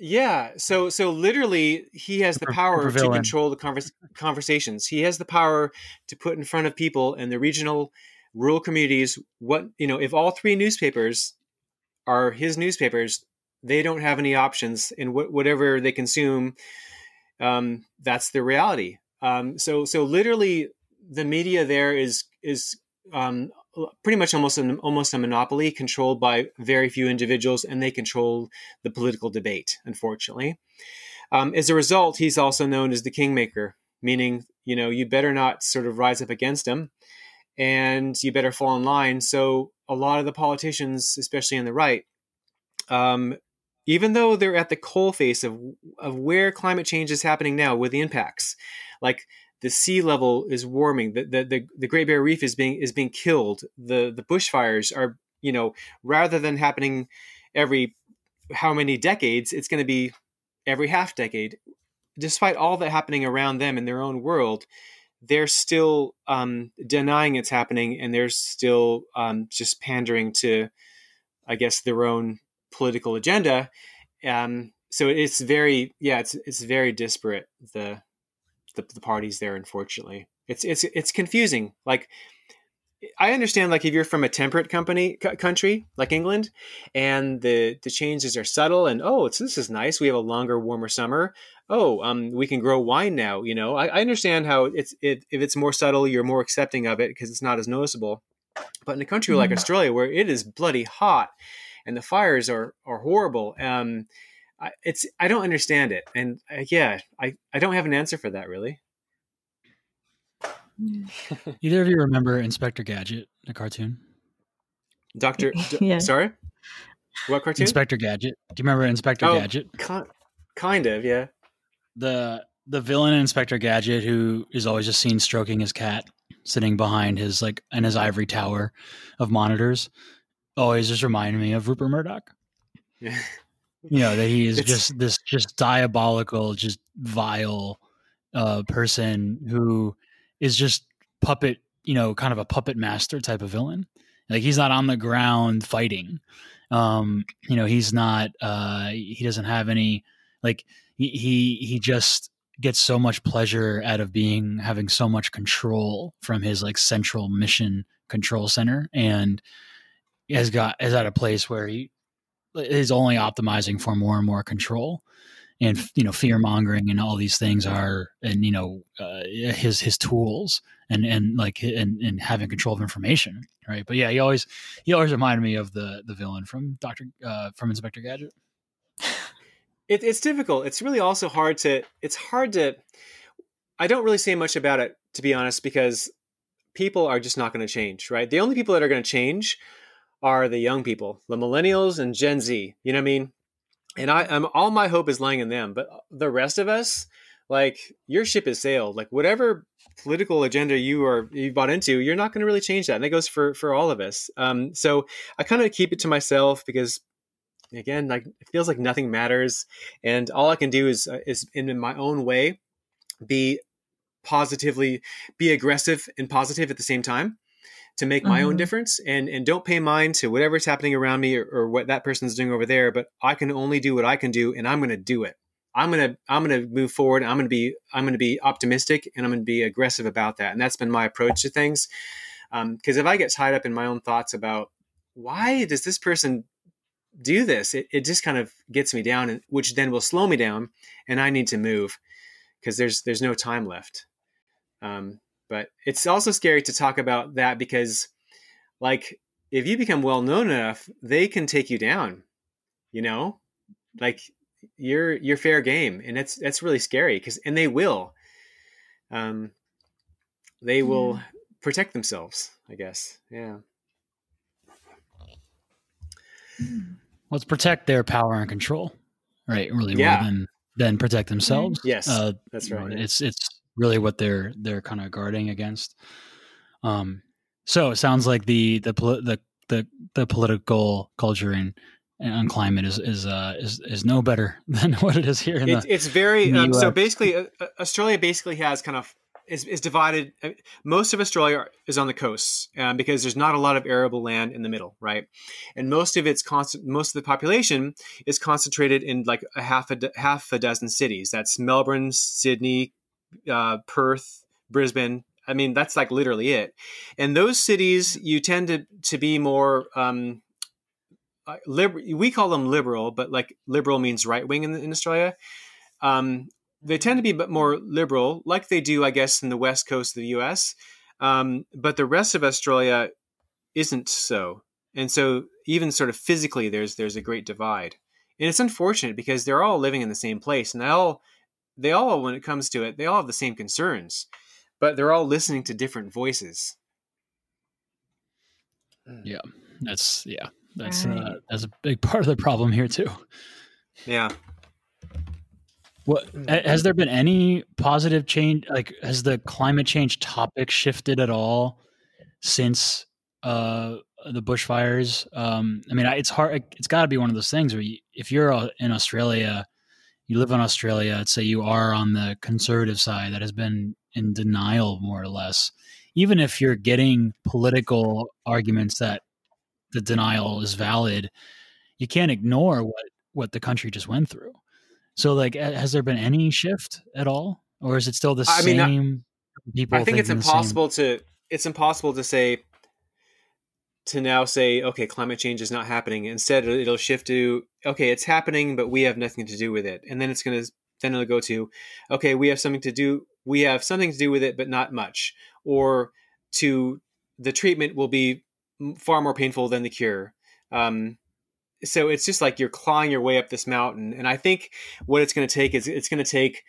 yeah so so literally he has the power to control the convers- conversations. He has the power to put in front of people in the regional rural communities what you know if all three newspapers are his newspapers they don't have any options in wh- whatever they consume um, that's the reality. Um, so so literally the media there is is um, pretty much almost an, almost a monopoly controlled by very few individuals, and they control the political debate. Unfortunately, um, as a result, he's also known as the kingmaker, meaning you know you better not sort of rise up against him. and you better fall in line. So a lot of the politicians, especially on the right, um, even though they're at the coal face of of where climate change is happening now with the impacts, like the sea level is warming, the the, the, the Great Barrier Reef is being is being killed, the the bushfires are you know rather than happening every how many decades, it's going to be every half decade. Despite all that happening around them in their own world, they're still um, denying it's happening, and they're still um, just pandering to, I guess, their own political agenda. Um, so it's very, yeah, it's it's very disparate. The, the the parties there, unfortunately, it's it's it's confusing. Like I understand, like if you're from a temperate company c- country like England, and the the changes are subtle, and oh, it's this is nice. We have a longer, warmer summer. Oh, um, we can grow wine now. You know, I, I understand how it's it, if it's more subtle, you're more accepting of it because it's not as noticeable. But in a country mm. like Australia, where it is bloody hot, and the fires are are horrible, um, I, it's I don't understand it, and uh, yeah, I I don't have an answer for that really. Either of you remember Inspector Gadget, the cartoon? Doctor, yeah. sorry, what cartoon? Inspector Gadget. Do you remember Inspector oh, Gadget? kind of, yeah. The the villain Inspector Gadget, who is always just seen stroking his cat, sitting behind his like in his ivory tower of monitors, always just reminded me of Rupert Murdoch. Yeah. You know that he is it's... just this just diabolical, just vile uh, person who is just puppet, you know, kind of a puppet master type of villain. Like he's not on the ground fighting. Um, you know, he's not uh he doesn't have any like he he he just gets so much pleasure out of being having so much control from his like central mission control center and has got is at a place where he is only optimizing for more and more control. And you know fear mongering and all these things are and you know uh, his his tools and and like and, and having control of information right? But yeah he always he always reminded me of the the villain from dr uh, from inspector gadget. It, it's difficult. It's really also hard to it's hard to i don't really say much about it to be honest because people are just not going to change right? The only people that are going to change are the young people the millennials and gen z you know what i mean and I, I'm all my hope is lying in them. But the rest of us, like your ship is sailed. Like whatever political agenda you are you bought into, you're not going to really change that. And that goes for for all of us. Um, so I kind of keep it to myself because again, like it feels like nothing matters, and all I can do is uh, is in my own way be positively be aggressive and positive at the same time to make my mm-hmm. own difference and and don't pay mind to whatever's happening around me or, or, what that person's doing over there but i can only do what i can do and i'm going to do it. I'm going to i'm going to move forward i'm going to be i'm going to be optimistic and i'm going to be aggressive about that and that's been my approach to things. Because um, if i get tied up in my own thoughts about why does this person do this? it, it just kind of gets me down and which then will slow me down and i need to move because there's there's no time left. Um, but it's also scary to talk about that because, like, if you become well known enough, they can take you down. You know, like you're you're fair game, and it's that's really scary because and they will. Um, they will protect themselves, I guess. Yeah. Let's protect their power and control, right? Really, yeah. more than than protect themselves. Yes, uh, that's right. You know, it's it's really what they're they're kind of guarding against. Um, so it sounds like the the the the, the political culture and on climate is is uh, is is no better than what it is here. In it's, the, it's very um, so basically uh, uh, Australia basically has kind of is, is divided. Uh, most of Australia is on the coasts um, because there's not a lot of arable land in the middle, right? And most of its constant, most of the population is concentrated in like a half a half a dozen cities. That's Melbourne, Sydney, uh, Perth, Brisbane. I mean, that's like literally it. And those cities, you tend to to be more. Um, we call them liberal, but like liberal means right wing in, in, Australia. Um, they tend to be a bit more liberal, like they do, I guess, in the west coast of the U.S. Um, but the rest of Australia isn't so, and so even sort of physically, there's there's a great divide, and it's unfortunate because they're all living in the same place, and they all they all, when it comes to it, they all have the same concerns, but they're all listening to different voices. Yeah, that's yeah, that's uh, right. uh, that's a big part of the problem here too. Yeah. What has there been any positive change? Like, has the climate change topic shifted at all since uh, the bushfires? Um, I mean, it's hard. It's got to be one of those things where you, if you're uh, in Australia, you live in Australia. Let's say you are on the conservative side that has been in denial, more or less. Even if you're getting political arguments that the denial is valid, you can't ignore what what the country just went through. So, like, has there been any shift at all, or is it still the I same mean, people? I think it's impossible to it's impossible to say to now say okay, climate change is not happening. Instead, it'll shift to okay, it's happening, but we have nothing to do with it, and then it's going to then it'll go to okay, we have something to do. We have something to do with it, but not much, or to the treatment will be far more painful than the cure. Um, so it's just like you're clawing your way up this mountain. And I think what it's going to take is it's going to take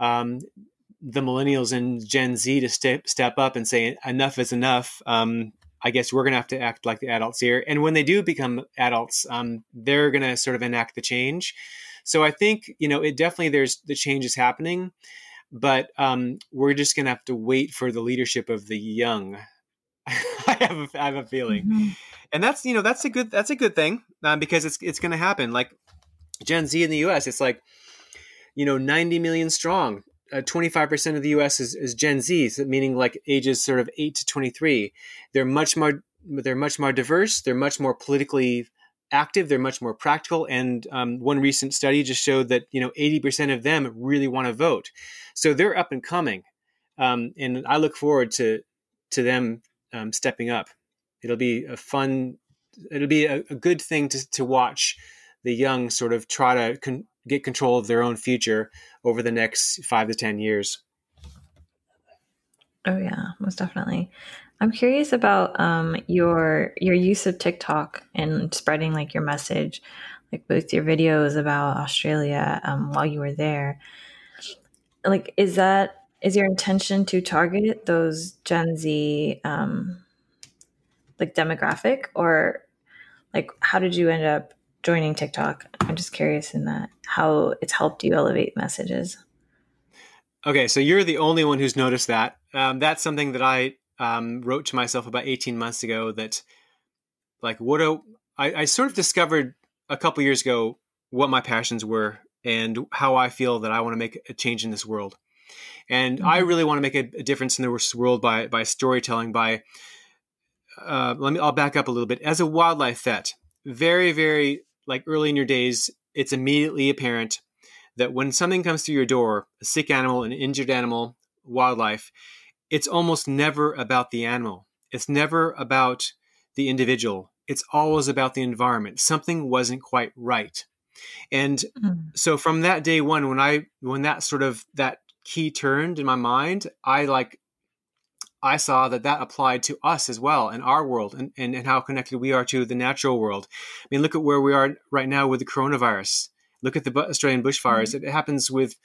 um, the millennials and Gen Z to step step up and say enough is enough. Um, I guess we're going to have to act like the adults here. And when they do become adults, um, they're going to sort of enact the change. So I think you know it definitely there's the change is happening, but um, we're just going to have to wait for the leadership of the young. I have a, I have a feeling. Mm-hmm and that's you know that's a good that's a good thing uh, because it's it's going to happen. Like Gen Z in the U.S., it's like you know 90 million strong. Uh, 25% of the U.S. is, is Gen Z, meaning like ages sort of eight to 23. They're much more they're much more diverse. They're much more politically active. They're much more practical. And um, one recent study just showed that you know 80% of them really want to vote. So they're up and coming, um, and I look forward to to them um, stepping up it'll be a fun it'll be a, a good thing to, to watch the young sort of try to con- get control of their own future over the next five to ten years. Oh yeah most definitely. I'm curious about um, your your use of tiktok and spreading like your message like both your videos about australia um, while you were there. Like is that is your intention to target those gen z um, like demographic? Or like how did you end up joining TikTok? I'm just curious in that how it's helped you elevate messages. Okay, so you're the only one who's noticed that. Um, that's something that I um, wrote to myself about 18 months ago. That like what a, I, I sort of discovered a couple years ago what my passions were and how I feel that I want to make a change in this world. And mm-hmm. I really want to make a, a, difference in the world by by storytelling, by uh, let me I'll back up a little bit. As a wildlife vet, very very like early in your days, it's immediately apparent that when something comes through your door, a sick animal, an injured animal, wildlife, it's almost never about the animal. It's never about the individual. It's always about the environment. Something wasn't quite right. And mm-hmm. so from that day one, when I when that sort of that key turned in my mind, I like I saw that that applied to us as well in our world and, and, and how connected we are to the natural world. I mean, look at where we are right now with the coronavirus. Look at the Australian bushfires. Mm-hmm. It happens with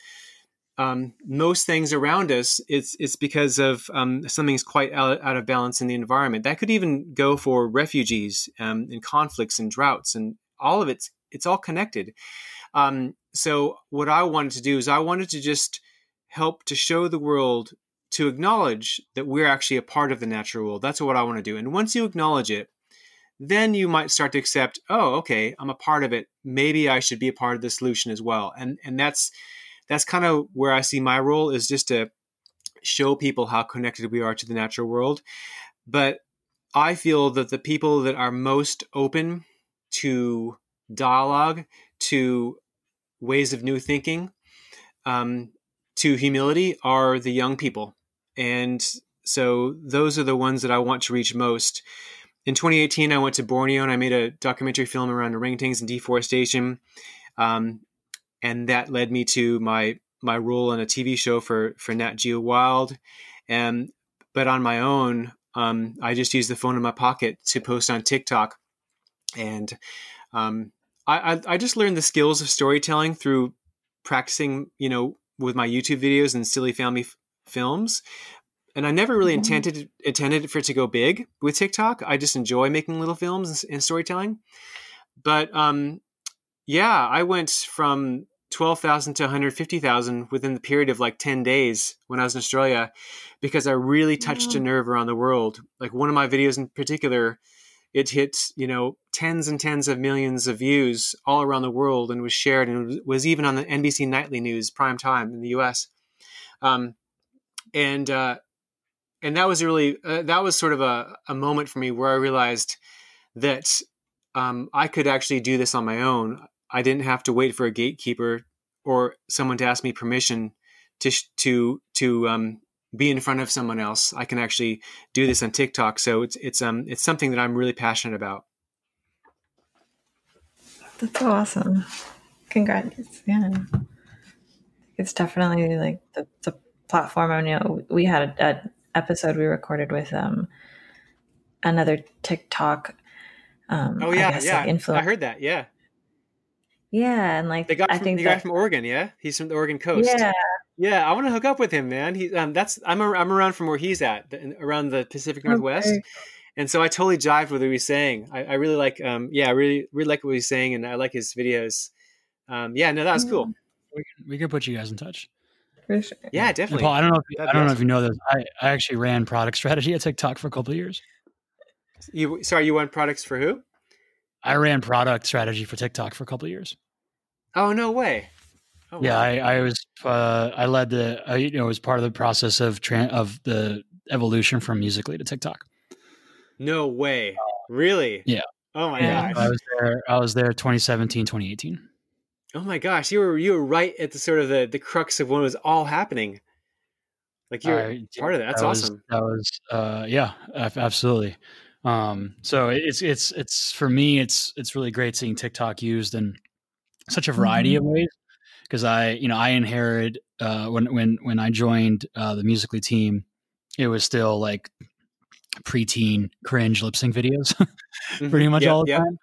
um, most things around us. It's it's because of um, something's quite out, out, of balance in the environment. That could even go for refugees um, and conflicts and droughts and all of it's it's all connected. Um, so what I wanted to do is I wanted to just help to show the world to acknowledge that we're actually a part of the natural world. That's what I want to do. And once you acknowledge it, then you might start to accept, oh, okay, I'm a part of it. Maybe I should be a part of the solution as well. And and that's that's kind of where I see my role is just to show people how connected we are to the natural world. But I feel that the people that are most open to dialogue, to ways of new thinking, um, to humility are the young people and so those are the ones that I want to reach most. In 2018, I went to Borneo and I made a documentary film around orangutans and deforestation, um, and that led me to my my role in a TV show for for Nat Geo Wild. And but on my own, um, I just use the phone in my pocket to post on TikTok, and um, I, I I just learned the skills of storytelling through practicing, you know, with my YouTube videos and silly family films. and I never really Mhm. intended intended for it to go big with TikTok. I just enjoy making little films and, and storytelling. But um, yeah, I went from twelve thousand to one hundred fifty thousand within the period of like ten days when I was in Australia, because I really touched a nerve around the world. Like one of my videos in particular, it hit you know tens and tens of millions of views all around the world and was shared and was- was even on the NBC nightly news prime time in the U.S. Um, and uh, and that was really uh, that was sort of a, a moment for me where I realized that um, I could actually do this on my own. I didn't have to wait for a gatekeeper or someone to ask me permission to to to um, be in front of someone else. I can actually do this on TikTok. So it's it's um it's something that I'm really passionate about. That's so awesome. Congrats. Yeah. It's definitely like the, the platform. I know we had an episode we recorded with um another TikTok. Um, Oh I yeah, guess, yeah. like influence. I heard that. Yeah, Yeah, and like the guy I from, think the guy from Oregon. Yeah, he's from the Oregon coast. yeah, Yeah, I want to hook up with him, man. He, um, that's I'm ar- I'm around from where he's at, around the Pacific Northwest, Okay. and so I totally jived with what he was saying. I, I really like, um, yeah, I really really like what he's saying, and I like his videos. Um, yeah, no, that was cool. We can, we can put you guys in touch. For sure. Yeah, And definitely. Paul, I don't know. If you, That'd I don't know if you know this. I, I actually ran product strategy at TikTok for a couple of years. You sorry, you want products for who? I ran product strategy for TikTok for a couple of years. Oh no way. Oh, Yeah, wow. I, I was uh, I led the I, you know was part of the process of tran of the evolution from Musical.ly to TikTok. no way. Really? Yeah. Oh my Yeah. gosh. I was there. I was there 2017, 2018. Oh my gosh. You were you were right at the sort of the the crux of when it was all happening. Like you're I- part of that. That's that was- awesome. that was uh, yeah, absolutely. Um, so it's it's it's for me, it's it's really great seeing TikTok used in such a variety of ways because I you know I inherited uh, when when when I joined uh, the Musical.ly team, it was still like preteen cringe lip sync videos pretty much Mm-hmm. Yep, all the yep. time.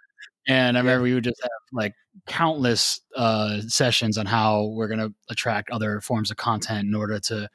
And I remember we would just have like countless uh, sessions on how we're going to attract other forms of content in order to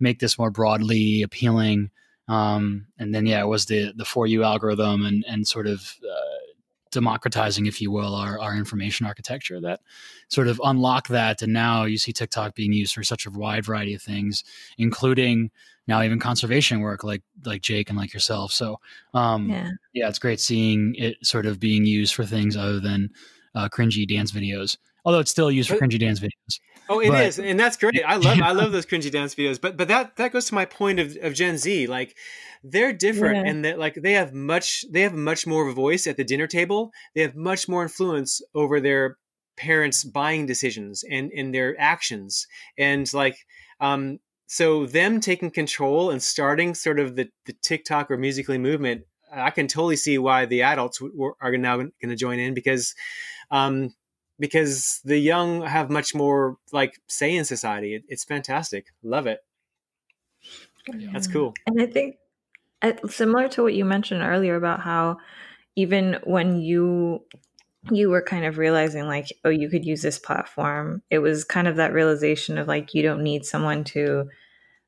make this more broadly appealing. Um, and then, yeah, it was the the for you algorithm and and sort of uh, democratizing, if you will, our our information architecture that sort of unlocked that. And now you see TikTok being used for such a wide variety of things, including now even conservation work, like like Jake and like yourself. So, um, Yeah. yeah, it's great seeing it sort of being used for things other than uh, cringy dance videos. Although it's still used for cringy dance videos. Oh, it is, But- and that's great. I love I love those cringy dance videos. But but that that goes to my point of, of Gen Z. Like they're different, Yeah. and that like they have much they have much more of a voice at the dinner table. They have much more influence over their parents' buying decisions and and their actions. And like um, so them taking control and starting sort of the the TikTok or musical.ly movement. I can totally see why the adults w- w- are now going to join in because um, because the young have much more like say in society. It, it's fantastic. Love it. That's cool. And I think uh, similar to what you mentioned earlier about how even when you you were kind of realizing like oh you could use this platform it was kind of that realization of like you don't need someone to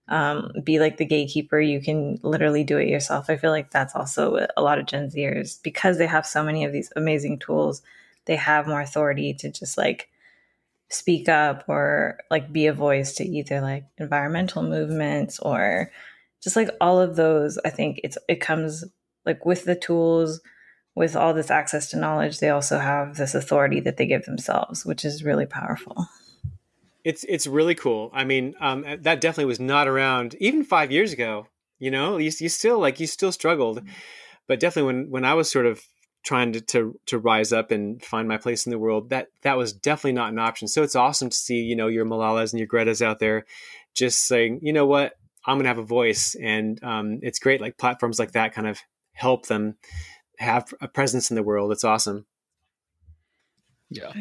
um, be like the gatekeeper you can literally do it yourself. I feel like that's also a lot of gen zers because they have so many of these amazing tools they have more authority to just like speak up or like be a voice to either like environmental movements or just like all of those. I think it's it comes like with the tools with all this access to knowledge they also have this authority that they give themselves which is really powerful It's it's really cool. I mean, um, that definitely was not around even five years ago. You know, you, you still like you still struggled, but definitely when when I was sort of trying to, to to rise up and find my place in the world, that that was definitely not an option. So it's awesome to see you know your Malalas and your Greta's out there, just saying, you know what, I'm gonna have a voice, and um, it's great. Like platforms like that kind of help them have a presence in the world. It's awesome. Yeah.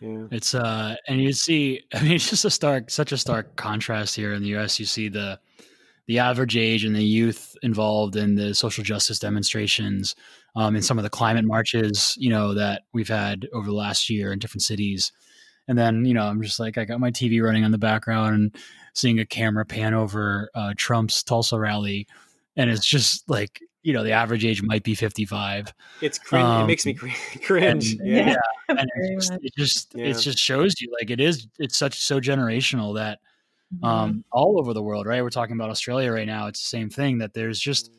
Yeah. It's uh and you see I mean it's just a stark such a stark contrast here in the US. You see the the average age and the youth involved in the social justice demonstrations, um, in some of the climate marches, you know, that we've had over the last year in different cities. and then you know I'm just like I got my TV running on the background and seeing a camera pan over uh, Trump's Tulsa rally, and it's just like you know the average age might be 55 it's cringe um, it makes me um, cringe and, yeah, yeah. and it just, it just, yeah. it just shows you like it is it's such so generational that mm-hmm. um all over the world right we're talking about australia right now it's the same thing that there's just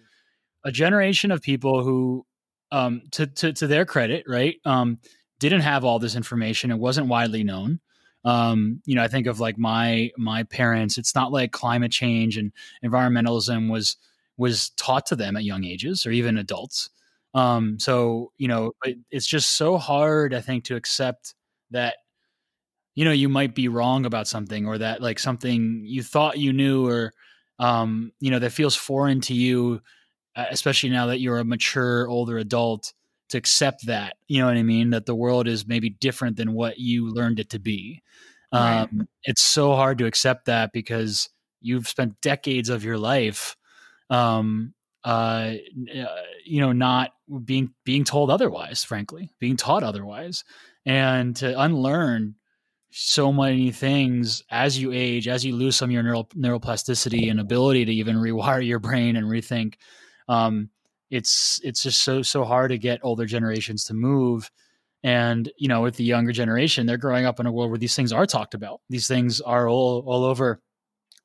a generation of people who um to to, to their credit right um didn't have all this information it wasn't widely known um, you know, I think of like my my parents. It's not like climate change and environmentalism was was taught to them at young ages or even adults. Um, so you know, it's just so hard, I think, to accept that you know you might be wrong about something or that like something you thought you knew or um, you know that feels foreign to you, especially now that you're a mature older adult to accept that. You know what I mean? That the world is maybe different than what you learned it to be. Right. Um, it's so hard to accept that because you've spent decades of your life um, uh, you know, not being being told otherwise, frankly, being taught otherwise, and to unlearn so many things as you age, as you lose some of your neural neuroplasticity and ability to even rewire your brain and rethink. Um, it's it's just so so hard to get older generations to move. And you know, with the younger generation, they're growing up in a world where these things are talked about. These things are all all over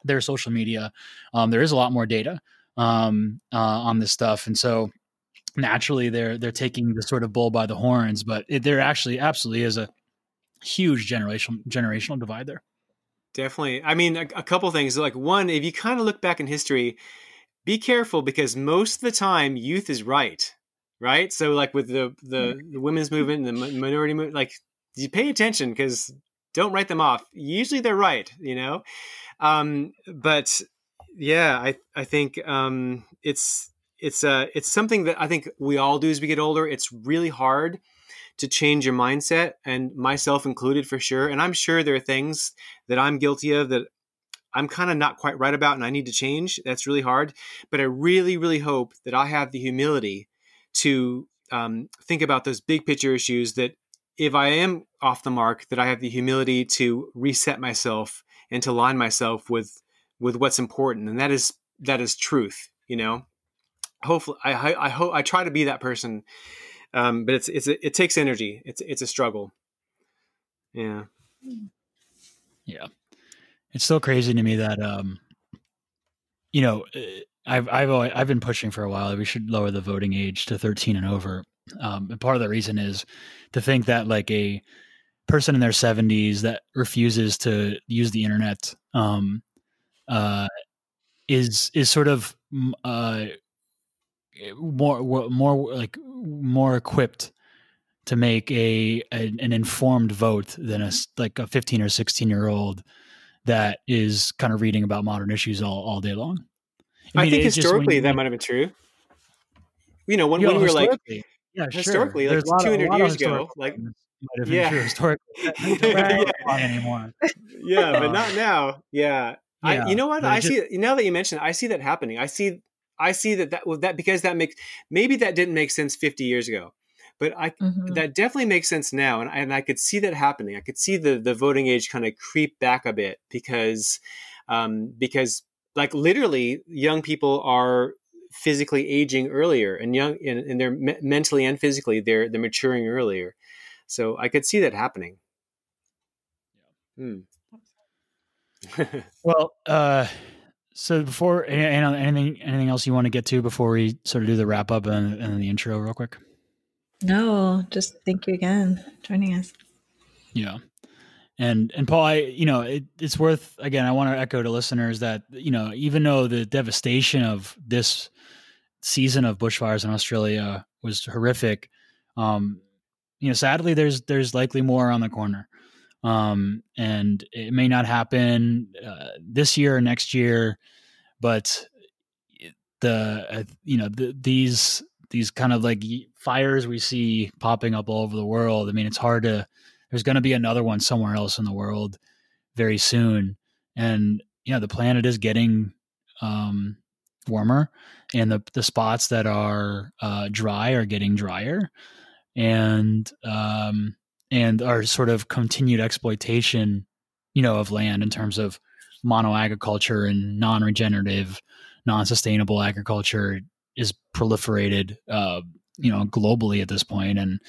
their social media. Um, there is a lot more data um, uh, on this stuff, and so naturally they're they're taking the sort of bull by the horns. But it, there actually absolutely is a huge generational generational divide there. Definitely. I mean, a, a couple things. Like one, if you kind of look back in history, be careful because most of the time youth is right. Right. So like with the the, the women's movement and the minority movement, like you pay attention because don't write them off. Usually they're right. You know. Um, but yeah, I I think um, it's it's uh it's something that I think we all do as we get older. It's really hard to change your mindset, and myself included for sure. And I'm sure there are things that I'm guilty of that I'm kind of not quite right about, and I need to change. That's really hard. But I really, really hope that I have the humility to um, think about those big picture issues. That if I am off the mark, that I have the humility to reset myself and to align myself with with what's important, and that is that is truth. You know, hopefully, I I, I hope I try to be that person, um, but it's it's it takes energy. It's it's a struggle. Yeah. Yeah, it's still crazy to me that um, you know, eh, I've I've always, I've been pushing for a while. We should lower the voting age to 13 and over. Um, and part of the reason is to think that like a person in their 70s that refuses to use the internet um, uh, is is sort of uh, more more like more equipped to make a, a, an informed vote than a like a 15 or 16 year old that is kind of reading about modern issues all, all day long. I, mean, I think historically that might have been true. You know, when, you when we were like, yeah, historically, sure. like 200 years ago, like, might have yeah. true historically. yeah. anymore. yeah, but not now. Yeah. Yeah, I, you know what? I just, see now that you mention it, I see that happening. I see, I see that that that because that makes maybe that didn't make sense 50 years ago, but I mm-hmm. that definitely makes sense now, and I, and I could see that happening. I could see the the voting age kind of creep back a bit because, um, because like literally young people are physically aging earlier, and young and, and they're me- mentally and physically they're they're maturing earlier, so I could see that happening. Yeah. Hmm. Well, uh, so before anything, anything else you want to get to before we sort of do the wrap up and, and the intro, real quick? No, just thank you again joining us. Yeah. And and Paul, I you know it, it's worth again. I want to echo to listeners that you know even though the devastation of this season of bushfires in Australia was horrific, um, you know sadly there's there's likely more around the corner um, and it may not happen uh, this year or next year, but the uh, you know the, these these kind of like fires we see popping up all over the world. I mean, it's hard to. There's going to be another one somewhere else in the world very soon, and you know the planet is getting um, warmer, and the the spots that are uh, dry are getting drier, and um, and our sort of continued exploitation, you know, of land in terms of mono agriculture and non-regenerative, non-sustainable agriculture is proliferated, uh, you know, globally at this point. and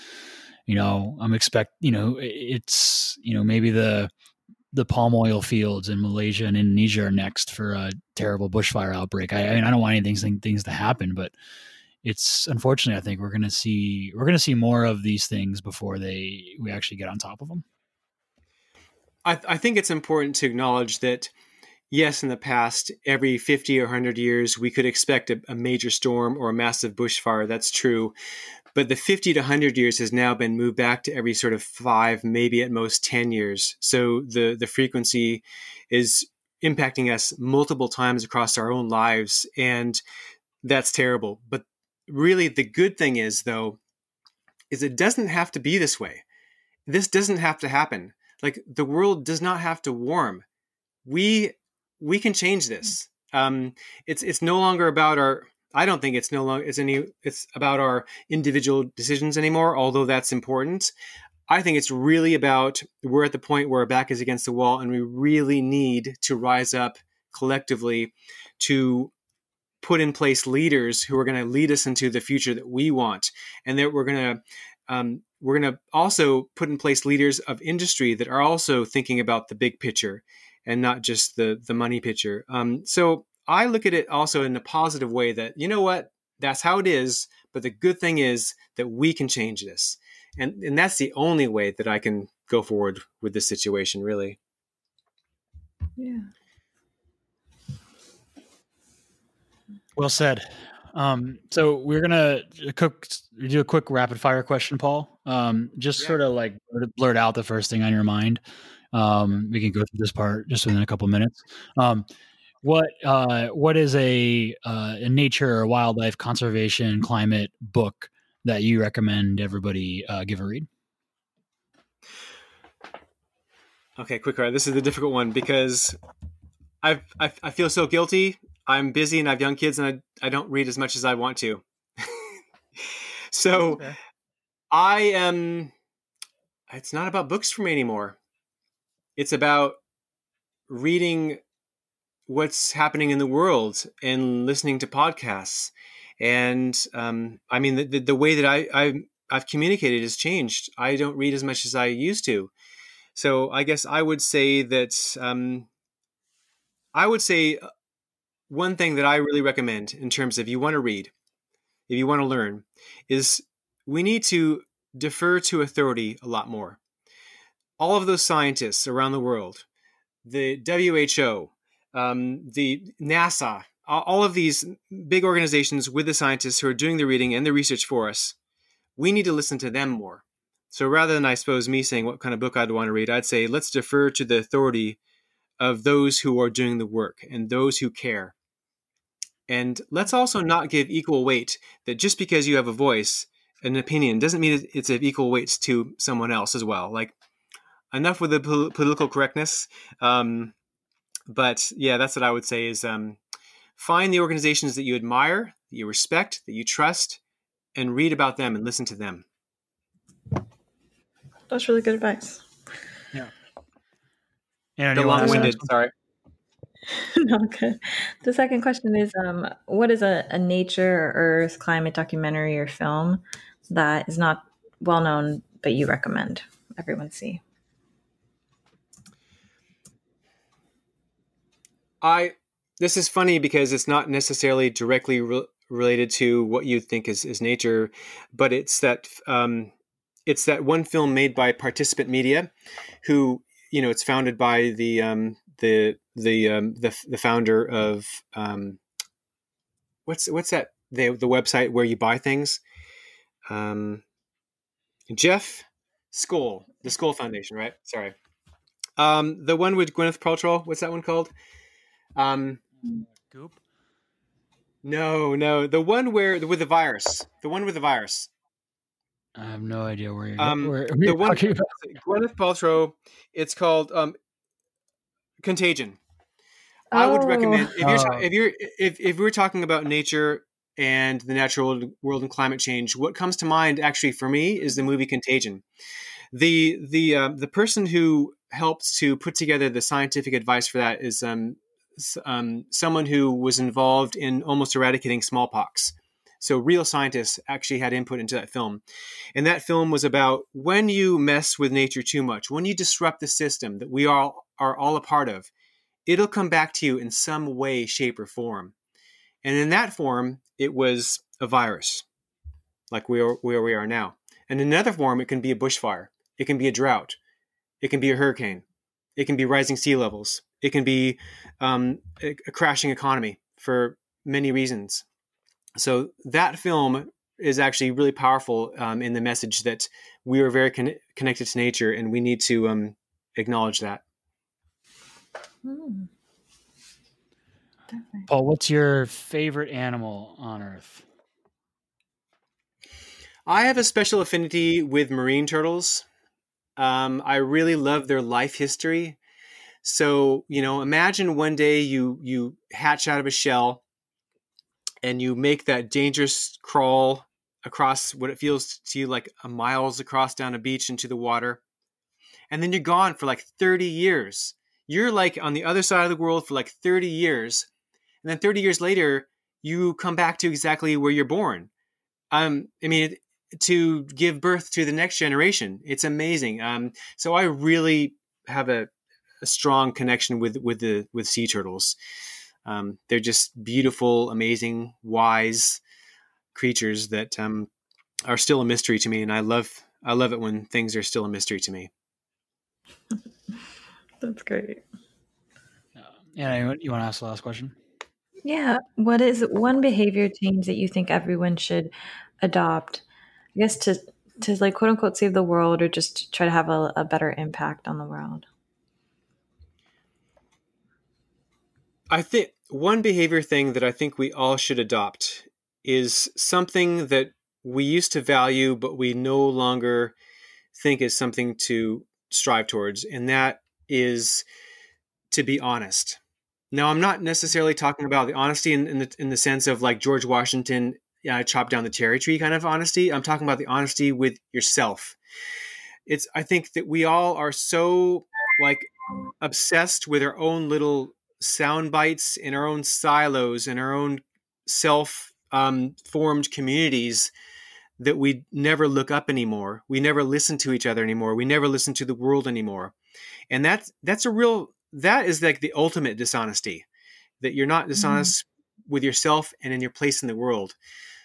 you know, I'm expect, you know, it's you know maybe the the palm oil fields in Malaysia and Indonesia are next for a terrible bushfire outbreak. I, I mean, I don't want any things things to happen, but it's unfortunately, I think we're going to see we're going to see more of these things before they we actually get on top of them. I, I think it's important to acknowledge that yes, in the past, every 50 or 100 years, we could expect a, a, major storm or a massive bushfire. That's true. But the 50 to 100 years has now been moved back to every sort of five, maybe at most 10 years. So the, the frequency is impacting us multiple times across our own lives. And that's terrible. But really, the good thing is, though, is it doesn't have to be this way. This doesn't have to happen. Like the world does not have to warm. We we can change this. Um, it's it's no longer about our. I don't think it's no longer it's any. It's about our individual decisions anymore. Although that's important. I think it's really about we're at the point where our back is against the wall, and we really need to rise up collectively to put in place leaders who are going to lead us into the future that we want, and that we're going to um, we're going to also put in place leaders of industry that are also thinking about the big picture and not just the the money picture. Um, so I look at it also in a positive way that you know what that's how it is, but the good thing is that we can change this, and and that's the only way that I can go forward with this situation. Really. Yeah. Well said. Um, so we're gonna cook, do a quick rapid fire question, Paul. Um, just yeah. sort of like blurt out the first thing on your mind. Um, we can go through this part just within a couple minutes. Um, what uh, what is a, uh, a nature or wildlife conservation climate book that you recommend everybody uh, give a read? Okay, quick right. This is the difficult one because I've, I, I feel so guilty I'm busy and I have young kids and I, I don't read as much as I want to. so okay. I am, it's not about books for me anymore. It's about reading what's happening in the world and listening to podcasts. And um, I mean, the, the, the, way that I, I, I've communicated has changed. I don't read as much as I used to. So I guess I would say that um, I would say one thing that I really recommend in terms of you want to read, if you want to learn, is we need to defer to authority a lot more. All of those scientists around the world, the WHO, um, the NASA, all of these big organizations with the scientists who are doing the reading and the research for us, we need to listen to them more. So rather than, I suppose, me saying what kind of book I'd want to read, I'd say let's defer to the authority of those who are doing the work and those who care. And let's also not give equal weight that just because you have a voice, an opinion, doesn't mean it's of equal weight to someone else as well. Like, enough with the pol- political correctness. Um, but yeah, that's what I would say is um, find the organizations that you admire, that you respect, that you trust, and read about them and listen to them. That's really good advice. Yeah. And the long-winded. Sorry. good. The second question is um, what is a, a nature or earth climate documentary or film that is not well known but you recommend everyone see? I this is funny because it's not necessarily directly re- related to what you think is, is nature, but it's that um, it's that one film made by Participant Media, who you know it's founded by the um, the the um, the the founder of um, what's what's that the the website where you buy things. Um, Jeff Skoll, the Skoll Foundation, right? Sorry. Um, the one with Gwyneth Paltrow. What's that one called? Um, Goop. No, no, the one where with the virus. The one with the virus. I have no idea where you're. Um, where, where the one Gwyneth Paltrow. It's called um, Contagion. I would recommend if you're oh. if you're if if we're talking about nature and the natural world and climate change, what comes to mind actually for me is the movie Contagion. the the uh, the person who helped to put together the scientific advice for that is um, um, someone who was involved in almost eradicating smallpox. So real scientists actually had input into that film. And that film was about when you mess with nature too much, when you disrupt the system that we all are all a part of, it'll come back to you in some way, shape, or form. And in that form, it was a virus, like we are, where we are now. And in another form, it can be a bushfire, it can be a drought, it can be a hurricane, it can be rising sea levels, it can be um, a, crashing economy for many reasons. So that film is actually really powerful um, in the message that we are very con- connected to nature and we need to um, acknowledge that. Hmm. Paul, what's your favorite animal on Earth? I have a special affinity with marine turtles. Um, I really love their life history. So, you know, imagine one day you you hatch out of a shell and you make that dangerous crawl across what it feels to you like a miles across down a beach into the water. And then you're gone for like 30 years. You're like on the other side of the world for like 30 years. And then 30 years later, you come back to exactly where you're born. Um, I mean, to give birth to the next generation. It's amazing. Um, so I really have a, a strong connection with with the with sea turtles. Um, they're just beautiful, amazing, wise creatures that um, are still a mystery to me, and I love I love it when things are still a mystery to me. That's great. Uh, yeah, you want to ask the last question? Yeah. What is one behavior change that you think everyone should adopt? I guess to to like quote unquote save the world or just try to have a, a better impact on the world. I think one behavior thing that I think we all should adopt is something that we used to value, but we no longer think is something to strive towards, and that is to be honest. Now, I'm not necessarily talking about the honesty in, in the in the sense of like George Washington uh, chop down the cherry tree kind of honesty. I'm talking about the honesty with yourself. It's I think that we all are so like obsessed with our own little sound bites in our own silos in our own self um, formed communities that we never look up anymore. We never listen to each other anymore. We never listen to the world anymore. And that's that's a real that is like the ultimate dishonesty that you're not mm-hmm. dishonest mm-hmm. with yourself and in your place in the world.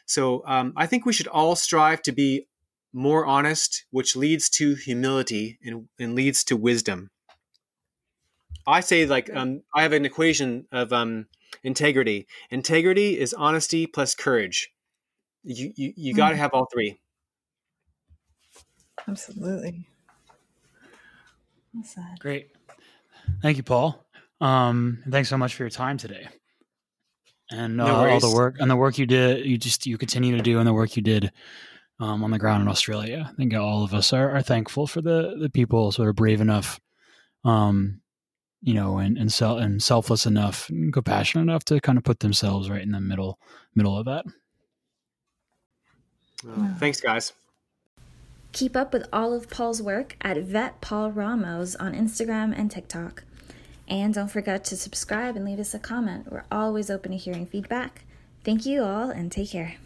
So um, I think we should all strive to be more honest, which leads to humility and, and leads to wisdom. I say like um, I have an equation of um, integrity. Integrity is honesty plus courage. You you, you got to have all three. Absolutely. Great. Thank you, Paul. Um, thanks so much for your time today, and uh, no all the work and the work you did. You just you continue to do, and the work you did um, on the ground in Australia. I think all of us are, are thankful for the the people sort of brave enough um, you know, and and, sel- and selfless enough, and compassionate enough to kind of put themselves right in the middle middle of that. Well, thanks, guys. Keep up with all of Paul's work at Vet Paul Ramos on Instagram and TikTok. And don't forget to subscribe and leave us a comment. We're always open to hearing feedback. Thank you all and take care.